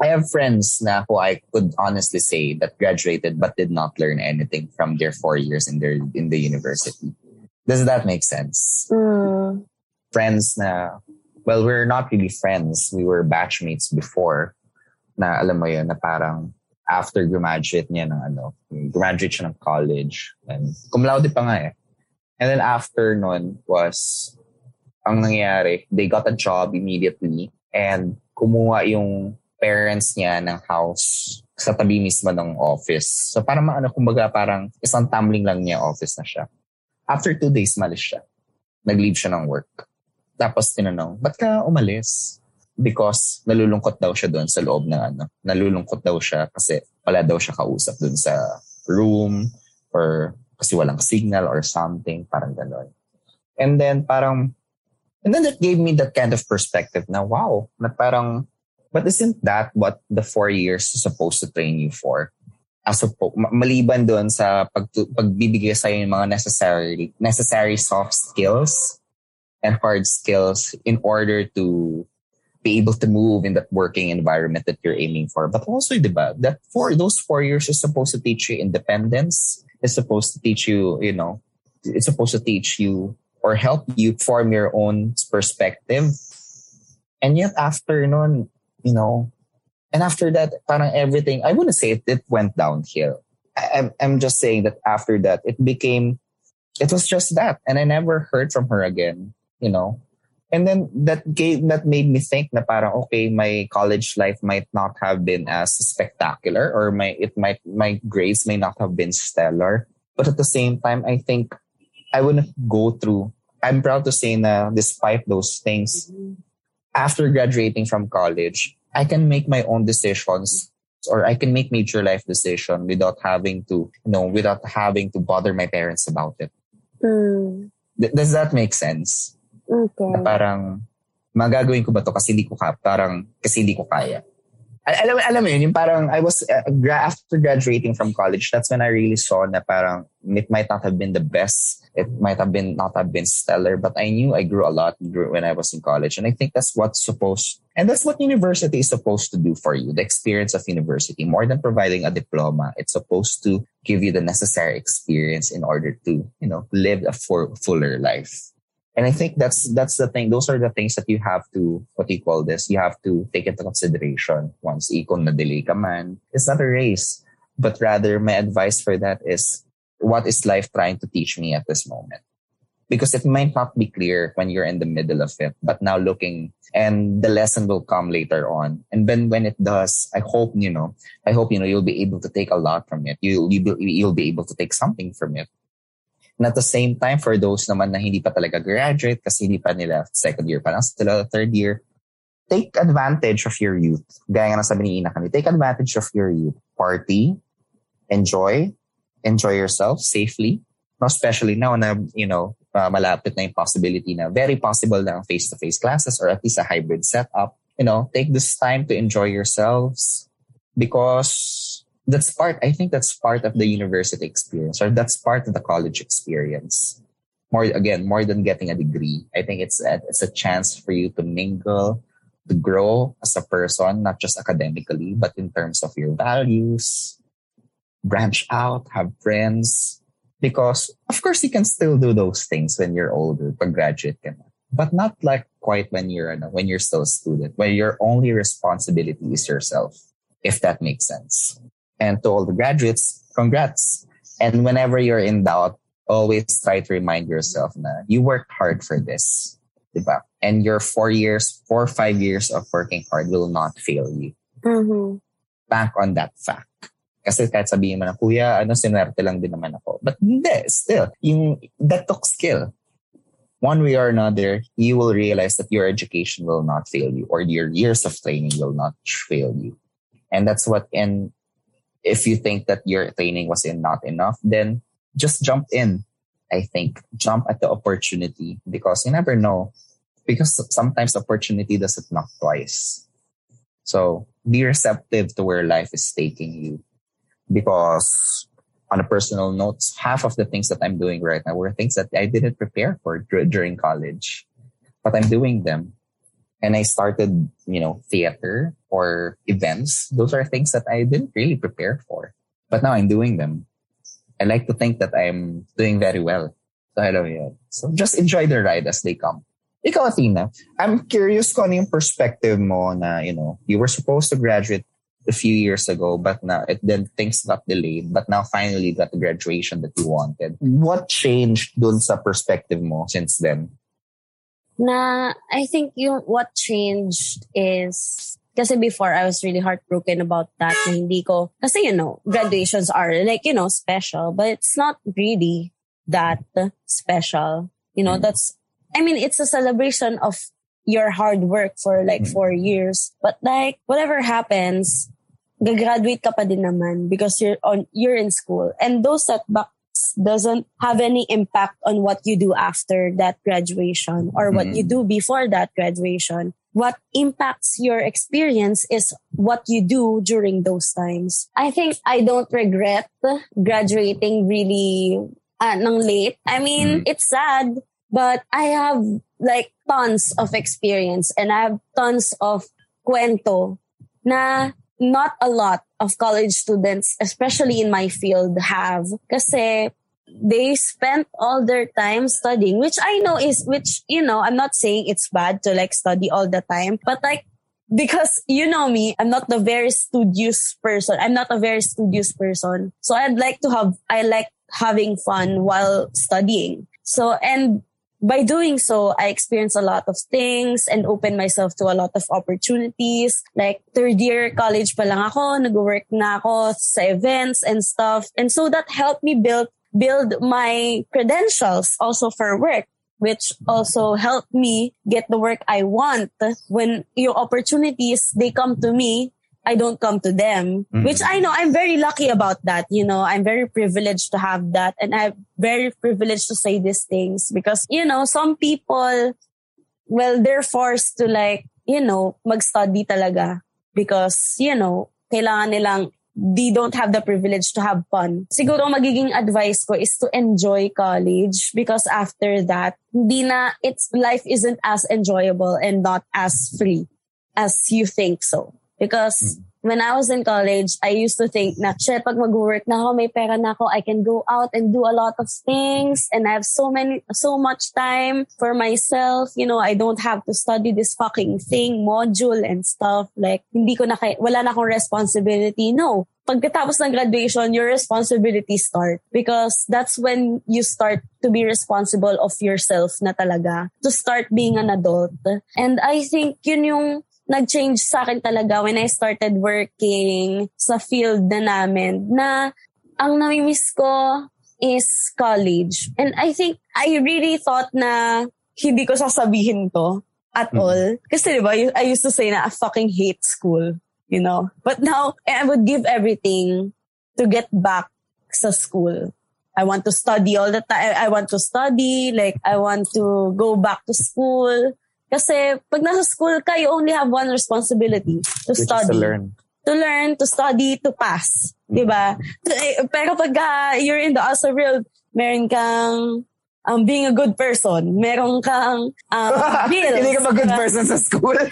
I have friends now who I could honestly say that graduated but did not learn anything from their four years in their in the university. Does that make sense? Mm. Friends na well, we're not really friends. We were batchmates before. Na alam mo yun, na parang after graduate niya ng ano, graduate siya ng college. And cum laude pa nga eh. And then after nun was, ang nangyayari, they got a job immediately and kumuha yung parents niya ng house sa tabi mismo ng office. So parang ano, kumbaga parang isang tumbling lang niya office na siya. After two days, malis siya. Nag-leave siya ng work. Tapos tinanong, ba't ka umalis? Because nalulungkot daw siya doon sa loob ng ano. Nalulungkot daw siya kasi wala daw siya kausap doon sa room or kasi walang signal or something, parang gano'n. And then parang, and then that gave me that kind of perspective na wow, na parang, but isn't that what the four years is supposed to train you for? As opposed, maliban doon sa pag, pagbibigay sa yung mga necessary, necessary soft skills and hard skills in order to be able to move in that working environment that you're aiming for. But also, diba, that for those four years is supposed to teach you independence. It's supposed to teach you, you know, it's supposed to teach you or help you form your own perspective. And yet after nun, you know, and after that, parang everything, I wouldn't say it, it went downhill. I'm, I'm just saying that after that, it became, it was just that. And I never heard from her again you know. And then that gave, that made me think na parang okay, my college life might not have been as spectacular or my it might my grades may not have been stellar. But at the same time, I think I wouldn't go through. I'm proud to say na despite those things, after graduating from college, I can make my own decisions or I can make major life decision without having to, you know, without having to bother my parents about it. Mm. Th- does that make sense? Okay. Na parang, magagawin ko ba to kasi hindi ko ka, parang, kasi hindi ko kaya. Alam, alam mo yun, yung parang I was, uh, after graduating from college, that's when I really saw na parang it might not have been the best. It might have been, not have been stellar, but I knew I grew a lot when I was in college. And I think that's what's supposed, and that's what university is supposed to do for you, the experience of university. More than providing a diploma, it's supposed to give you the necessary experience in order to, you know, live a full, fuller life. And I think that's that's the thing. Those are the things that you have to what do you call this? You have to take into consideration once ikon na delay ka man. It's not a race, but rather my advice for that is what is life trying to teach me at this moment? Because it might not be clear when you're in the middle of it, but now looking and the lesson will come later on. And then when it does, I hope, you know, I hope, you know, you'll be able to take a lot from it. You, you, you'll be able to take something from it. And at the same time, for those naman na hindi pa talaga graduate kasi hindi pa nila second year pa lang sila, third year, take advantage of your youth. Gaya nga ng sabi ni Ina kanina, take advantage of your youth. Party, enjoy, enjoy yourself safely. Especially now na, you know, uh, malapit na yung possibility na very possible na face-to-face classes or at least a hybrid setup. You know, take this time to enjoy yourselves because that's part, I think that's part of the university experience or that's part of the college experience. More, again, more than getting a degree. I think it's a, it's a chance for you to mingle, to grow as a person, not just academically, but in terms of your values, branch out, have friends. Because of course you can still do those things when you're older, pag graduate ka na. But not like quite when you're when you're still a student, where your only responsibility is yourself, if that makes sense. And to all the graduates, congrats. And whenever you're in doubt, always try to remind yourself that you worked hard for this. Diba? And your four years, four or five years of working hard will not fail you. Mm-hmm. Bank on that fact. Kasi kahit sabihin mo na, kuya, ano, sinwerte lang din naman ako. But hindi, still, yung, that took skill. One way or another, you will realize that your education will not fail you or your years of training will not fail you. And that's what, and if you think that your training was in not enough, then just jump in. I think jump at the opportunity because you never know. Because sometimes opportunity doesn't knock twice. So be receptive to where life is taking you. Because on a personal note, half of the things that I'm doing right now were things that I didn't prepare for during college, but I'm doing them. And I started, you know, theater or events. Those are things that I didn't really prepare for, but now I'm doing them. I like to think that I'm doing very well. So hello, yeah. So just enjoy the ride as they come. Ikaw, Athena, I'm curious kung ano yung perspective mo na, you know, you were supposed to graduate a few years ago, but now it then things got delayed, but now finally got the graduation that you wanted. What changed dun sa perspective mo since then? Na, I think yung what changed is kasi before I was really heartbroken about that na hindi ko kasi you know graduations are like you know special but it's not really that special you know Mm. that's I mean, it's a celebration of your hard work for like Mm. four years. But like, whatever happens, gagraduate ka pa din naman because you're on, you're in school. And those setbacks doesn't have any impact on what you do after that graduation or what Mm. you do before that graduation. What impacts your experience is what you do during those times. I think I don't regret graduating really uh, nang late. I mean, it's sad, but I have like tons of experience and I have tons of kwento na not a lot of college students, especially in my field, have. Kasi they spent all their time studying, which I know is, which, you know, I'm not saying it's bad to like study all the time, but like, because you know me, I'm not a very studious person. I'm not a very studious person. So I'd like to have, I like having fun while studying. So, and by doing so, I experienced a lot of things and opened myself to a lot of opportunities. Like third year college pa lang ako, nag-work na ako sa events and stuff. And so that helped me build, build my credentials also for work which also helped me get the work I want. When your opportunities, they come to me, I don't come to them, Mhm. which I know I'm very lucky about that. You know, I'm very privileged to have that and I'm very privileged to say these things because, you know, some people, well, they're forced to like, you know, mag-study talaga because, you know, kailangan nilang they don't have the privilege to have fun. Siguro magiging advice ko is to enjoy college because after that, hindi na, it's, life isn't as enjoyable and not as free as you think so. Because when I was in college, I used to think na, shit, pag mag-work na ako, may pera na ako, I can go out and do a lot of things and I have so many, so much time for myself. You know, I don't have to study this fucking thing, module and stuff. Like, hindi ko na, kay- wala na akong responsibility. No. Pagkatapos ng graduation, your responsibilities start because that's when you start to be responsible of yourself na talaga. To start being an adult. And I think yun yung nag-change sa akin talaga when I started working sa field na namin na ang namimiss ko is college. And I think I really thought na hindi ko sasabihin to at all. Kasi di ba, I used to say na I fucking hate school, you know. But now, I would give everything to get back sa school. I want to study all the time. I want to study. Like, I want to go back to school. Kasi pag nasa school ka, you only have one responsibility. To Which study. to learn. To learn, to study, to pass. Diba? Eh, Pero pag ah, you're in the outside world, meron kang um, being a good person. Meron kang um, bills. Hindi ka ba good diba? person sa school?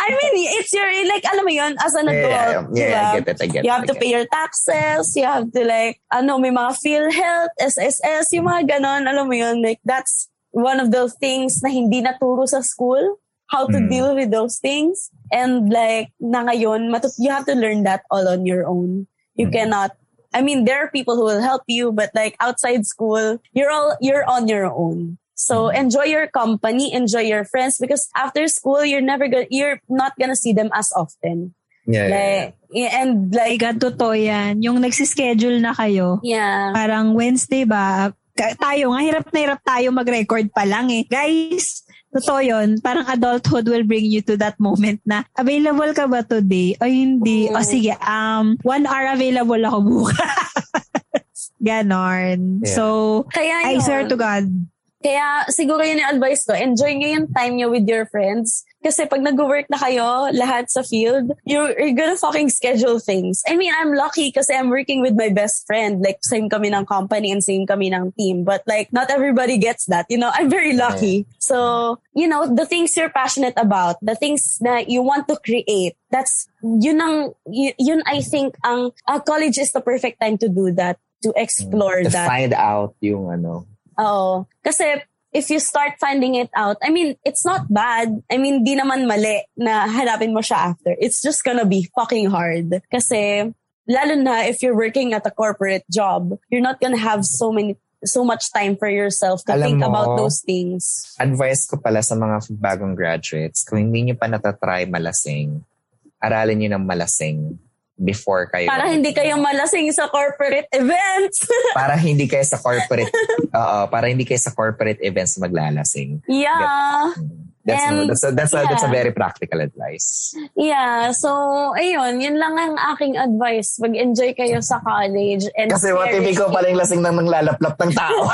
I mean, it's your, like, alam mo yun, as an Yeah, adult, yeah, diba? I get it, I get you have to pay your taxes, you have to like, ano, may mga PhilHealth, SSS, yung mga ganon, alam mo yun, like, that's one of those things na hindi naturo sa school, how to Mm. deal with those things. And like, na ngayon, matut- you have to learn that all on your own. You Mm. cannot, I mean, there are people who will help you, but like outside school, you're all, you're on your own. So Mm. enjoy your company, enjoy your friends, because after school, you're never gonna, you're not gonna see them as often. Yeah, yeah, Like, yeah, and like, Like, totoo yan. Yung nagsischedule na kayo, yeah. parang Wednesday ba, tayo nga, hirap na hirap tayo mag-record pa lang eh. Guys, totoo yun. Parang adulthood will bring you to that moment na, available ka ba today? O hindi. O sige, um, one hour available ako bukas. Ganon. Yeah. So, Kaya I yun. swear to God. Kaya siguro yun yung advice ko. Enjoy nyo yung time nyo with your friends. Kasi pag nag-work na kayo, lahat sa field, you're, you're gonna fucking schedule things. I mean, I'm lucky kasi I'm working with my best friend. Like, same kami ng company and same kami ng team. But like, not everybody gets that. You know, I'm very lucky. So, you know, the things you're passionate about, the things that you want to create, that's, yun ang, yun I think ang, uh, college is the perfect time to do that, to explore to that. find out yung ano. Oo. Kasi if you start finding it out, I mean, it's not bad. I mean, di naman mali na hanapin mo siya after. It's just gonna be fucking hard. Kasi, lalo na if you're working at a corporate job, you're not gonna have so many so much time for yourself to Alam think mo, about those things. Advice ko pala sa mga bagong graduates, kung hindi nyo pa natatry malasing, aralin nyo ng malasing. Before kayo. Para hindi kayo malasing sa corporate events. para hindi kayo sa corporate, oo, para hindi kayo sa corporate events maglalasing. yeah. That's, And, that's, a, that's, a, that's a very practical advice. Yeah. So, ayun. Yun lang ang aking advice. Mag-enjoy kayo sa college. And Kasi what if ikaw pala yung lasing nang nanglalaplap ng tao?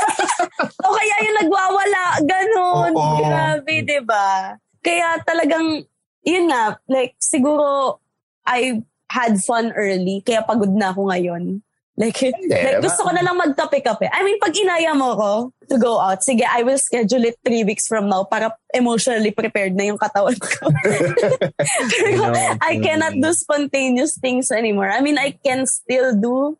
o kaya yung nagwawala. Ganon. Oo. Grabe, di ba? Kaya talagang, yun nga, like, siguro, I had fun early, kaya pagod na ako ngayon. Like, like gusto ko na lang magkape-kape. I mean, pag inaya mo ko to go out, sige, I will schedule it three weeks from now para emotionally prepared na yung katawan ko. Pero I cannot do spontaneous things anymore. I mean, I can still do,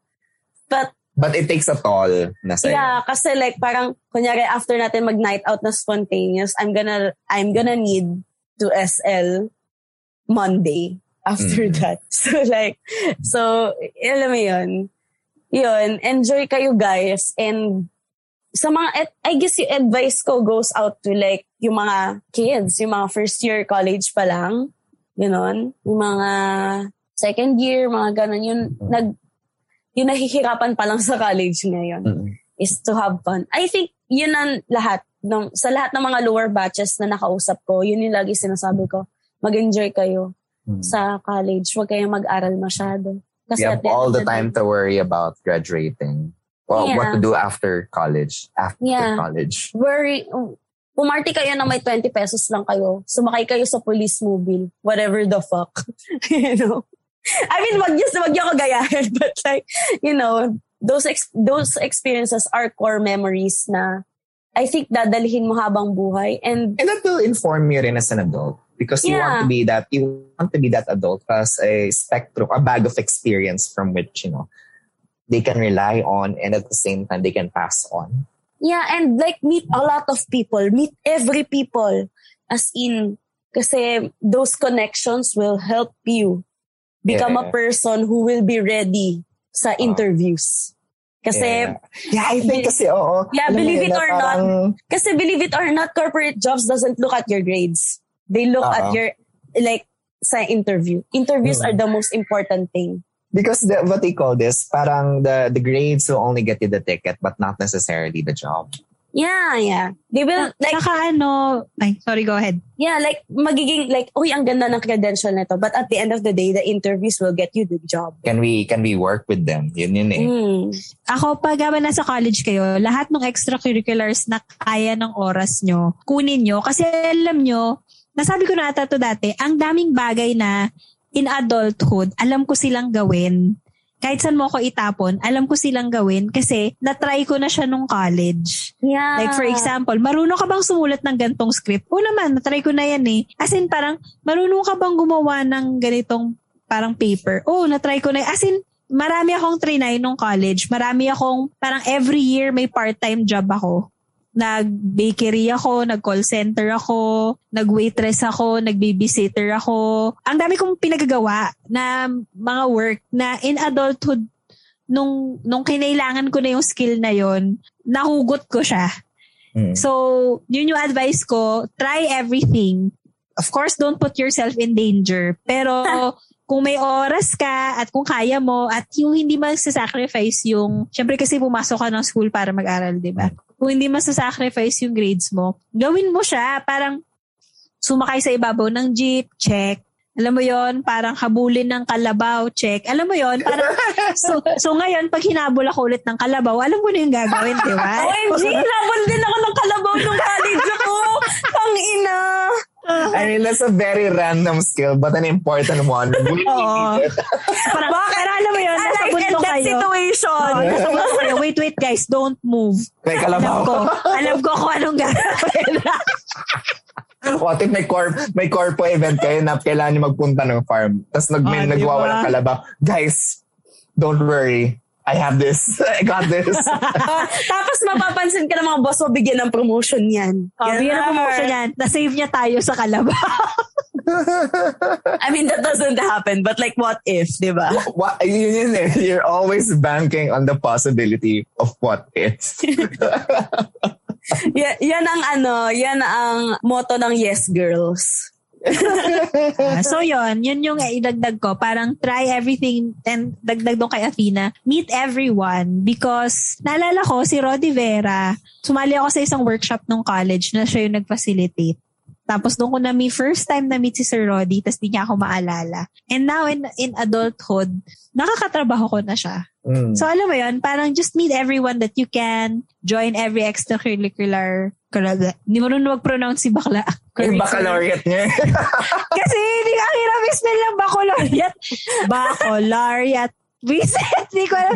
but But it takes a toll na sa'yo. Yeah, kasi like parang kunyari after natin mag-night out na spontaneous, I'm gonna I'm gonna need to SL Monday after Mm. that. So like so alam mo 'yun. 'Yun, enjoy kayo guys and sa mga I guess yung advice ko goes out to like yung mga kids, yung mga first year college pa lang, yun yung mga second year, mga ganun, yun, nag, yung nahihirapan pa lang sa college ngayon is to have fun. I think yun ang lahat. Ng, sa lahat ng mga lower batches na nakausap ko, yun yung lagi sinasabi ko, mag-enjoy kayo sa college. Huwag kayong mag-aral masyado. Kasi you have all the time to worry about graduating. Well, what Yeah. to do after college. After Yeah. college. worry, pumarty kayo na may 20 pesos lang kayo. Sumakay kayo sa police mobile. Whatever the fuck. you know? I mean, wag niyo, wag niyo ako gayahin. But like, you know, those ex- those experiences are core memories na I think dadalhin mo habang buhay. And, And that will inform you rin as an adult. Because you Yeah. want to be that, you want to be that adult as a spectrum, a bag of experience from which, you know, they can rely on and at the same time they can pass on. yeah, and like meet a lot of people. Meet every people. As in, kasi those connections will help you become a Yeah. person who will be ready sa interviews. Kasi, Yeah. Yeah, I think kasi, oo. Yeah, Alam believe it or parang- not. Kasi believe it or not, corporate jobs doesn't look at your grades. They look at Oo. your, like, sa interview. Interviews Mm. are the most important thing. Because the, what they call this, parang the, the grades will only get you the ticket but not necessarily the job. Yeah, yeah. They will, like, Saka ano, ay, sorry, go ahead. yeah, like, magiging, like, uy, ang ganda ng credential nito. But at the end of the day, the interviews will get you the job. Can we can we work with them? Yun yun eh. Mm. Ako, pag habang nasa college kayo, lahat ng extracurriculars na kaya ng oras nyo, kunin nyo. Kasi alam nyo, nasabi ko na ata to dati, ang daming bagay na in adulthood, alam ko silang gawin. Kahit saan mo ako itapon, alam ko silang gawin kasi na-try ko na siya nung college. Yeah. Like for example, marunong ka bang sumulat ng gantong script? Oo naman, na-try ko na yan eh. As in parang, marunong ka bang gumawa ng ganitong parang paper? Oo, na-try ko na. As in, marami akong trinay nung college. Marami akong, parang every year may part-time job ako. Nag-bakery ako, nag-call center ako, nag-waitress ako, nag-babysitter ako. Ang dami kong pinagagawa na mga work na in adulthood, nung, nung kinailangan ko na yung skill na yon nahugot ko siya. So, yun yung advice ko. Try everything. Of course, don't put yourself in danger. Pero, kung may oras ka at kung kaya mo at yung hindi sacrifice yung, syempre kasi pumasok ka ng school para mag-aral, di ba? Kung hindi sacrifice yung grades mo, gawin mo siya. Parang sumakay sa ibabaw ng jeep, check. Alam mo yon parang habulin ng kalabaw, check. Alam mo yon parang, so, so ngayon, pag hinabol ako ulit ng kalabaw, alam ko na yung gagawin, di ba? OMG, labon din ako ng kalabaw nung college ako. Ang ina. I mean, that's a very random skill but an important one. We Oo. need it. Parang, pero alam mo yun, A nasa bundok death kayo. situation. Oo, nasa bundok kayo. Wait, wait guys, don't move. May Alam kalabaw. ko, alam ko kung anong gagawin. What if may corp may corpo event kayo na kailangan nyo magpunta ng farm? Tapos nag may Ah, di nagwawa ba? ng kalabaw. Guys, don't worry. I have this. I got this. Tapos mapapansin ka ng mga boss mo, bigyan ng promotion yan. Oh, bigyan ng promotion yan. Na-save niya tayo sa kalabaw. I mean, that doesn't happen. But like, what if, di ba? what, yun yun eh. You're always banking on the possibility of what if. yan, yan ang ano, yan ang motto ng Yes Girls. Ah, so yon yun yung idagdag ko. Parang try everything and dagdag doon kay Athena. Meet everyone because naalala ko si Rodi Vera, sumali ako sa isang workshop nung college na siya yung nag-facilitate. Tapos doon ko na mi first time na meet si Sir Roddy, tapos di niya ako maalala. And now in in adulthood, nakakatrabaho ko na siya. Mm. So alam mo yun, parang just meet everyone that you can, join every extracurricular Kalaga. Hindi mo rin mag-pronounce si bakla. Yung baccalaureate niya. Kasi hindi ka hirap spell ng baccalaureate. Baccalaureate. Vincent, hindi ko alam.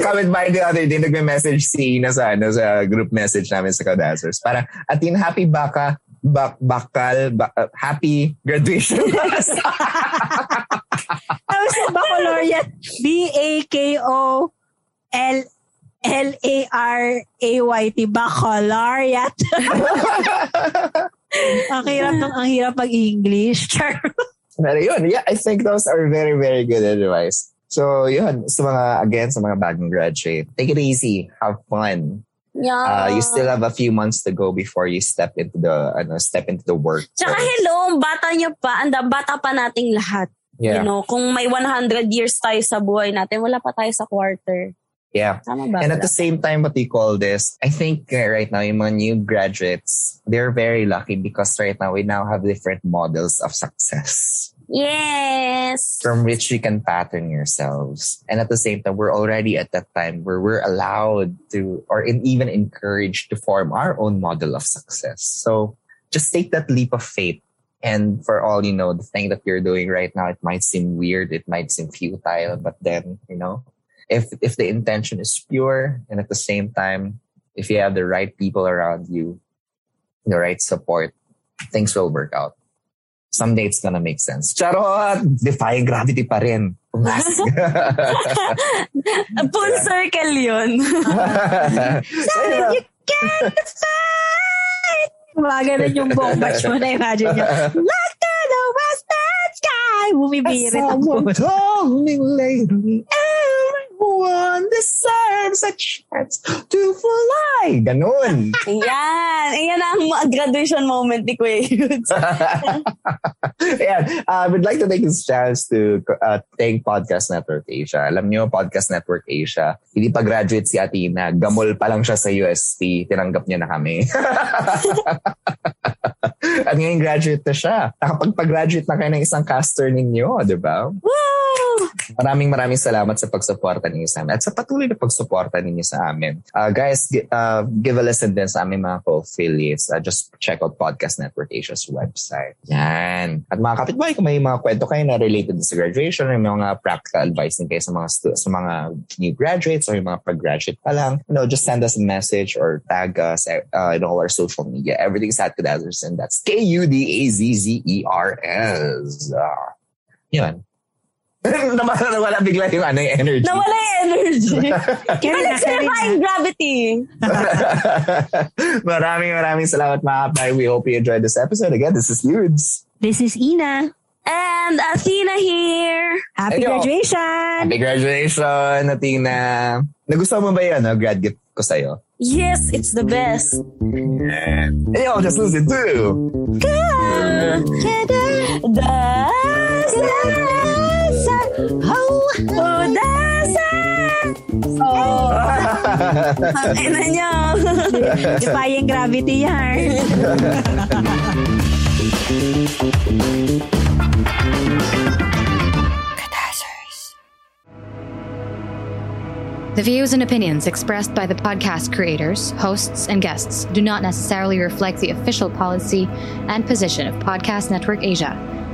Comment by the other day, nagme-message si Ina sa, ano, sa group message namin sa Codazers. Parang, atin, happy baka, bak, bakal, ba, uh, happy graduation. Tapos yung baccalaureate, B-A-K-O-L L-A-R-A-Y-T, baccalaureate. ang hirap ng, ang hirap pag-English. Pero yun, yeah, I think those are very, very good advice. So, yun, sa mga, again, sa mga bagong graduate, take it easy, have fun. Yeah. Uh, you still have a few months to go before you step into the, ano, step into the work. Tsaka hello, bata niyo pa, anda, bata pa nating lahat. Yeah. You know, kung may 100 years tayo sa buhay natin, wala pa tayo sa quarter. Yeah. Tama ba? And at the same time, what we call this, I think uh, right now, yung mga new graduates, they're very lucky because right now, we now have different models of success Yes. from which you can pattern yourselves. And at the same time, we're already at that time where we're allowed to, or in, even encouraged to form our own model of success. So just take that leap of faith. And for all you know, the thing that you're doing right now, it might seem weird, it might seem futile, but then, you know, if if the intention is pure and at the same time if you have the right people around you the right support things will work out someday it's gonna make sense charot defying gravity pa rin Pumas. Full circle yun. So, yun. you can fight! Mga ganun yung buong batch mo na imagine nyo. Like to the western sky! Bumibirit ang Someone puso. told me everyone deserves a chance to fly. Ganun. Yan. Yan ang graduation moment ni Kuya Yudes. yeah, uh, we'd like to take this chance to uh, thank Podcast Network Asia. Alam niyo, Podcast Network Asia, hindi pa graduate si Atina. Gamol pa lang siya sa UST. Tinanggap niya na kami. At ngayon graduate na siya. Nakapagpag-graduate na kayo ng isang caster ninyo, di ba? Woo! Maraming maraming salamat sa pagsuporta ninyo sa amin at sa patuloy na pagsuporta ninyo sa amin. Uh, guys, uh, give a listen din sa aming mga co-affiliates. Uh, just check out Podcast Network Asia's website. Yan. At mga kapitbahay, kung may mga kwento kayo na related sa graduation, may mga practical advice din kayo sa mga stu- sa mga new graduates or yung mga pag-graduate pa lang, you know, just send us a message or tag us uh, in all our social media. Everything's at Kudazers and that's K-U-D-A-Z-Z-E-R-S. Uh, yun. nawala, nawala bigla yung ano yung energy. Nawala yung energy. Balik sa defying gravity. maraming maraming salamat mga kapay. We hope you enjoyed this episode. Again, this is Yudes. This is Ina. And Athena here. Happy Ayo. graduation! Happy graduation, Athena. Nagustuhan mo ba yun, no? grad gift ko sa'yo? Yes, it's the best. Yo, just listen to. Dasa. Oh, oh, dasa. Oh. Ang ina niyo. Defying gravity yan. The views and opinions expressed by the podcast creators, hosts, and guests do not necessarily reflect the official policy and position of Podcast Network Asia,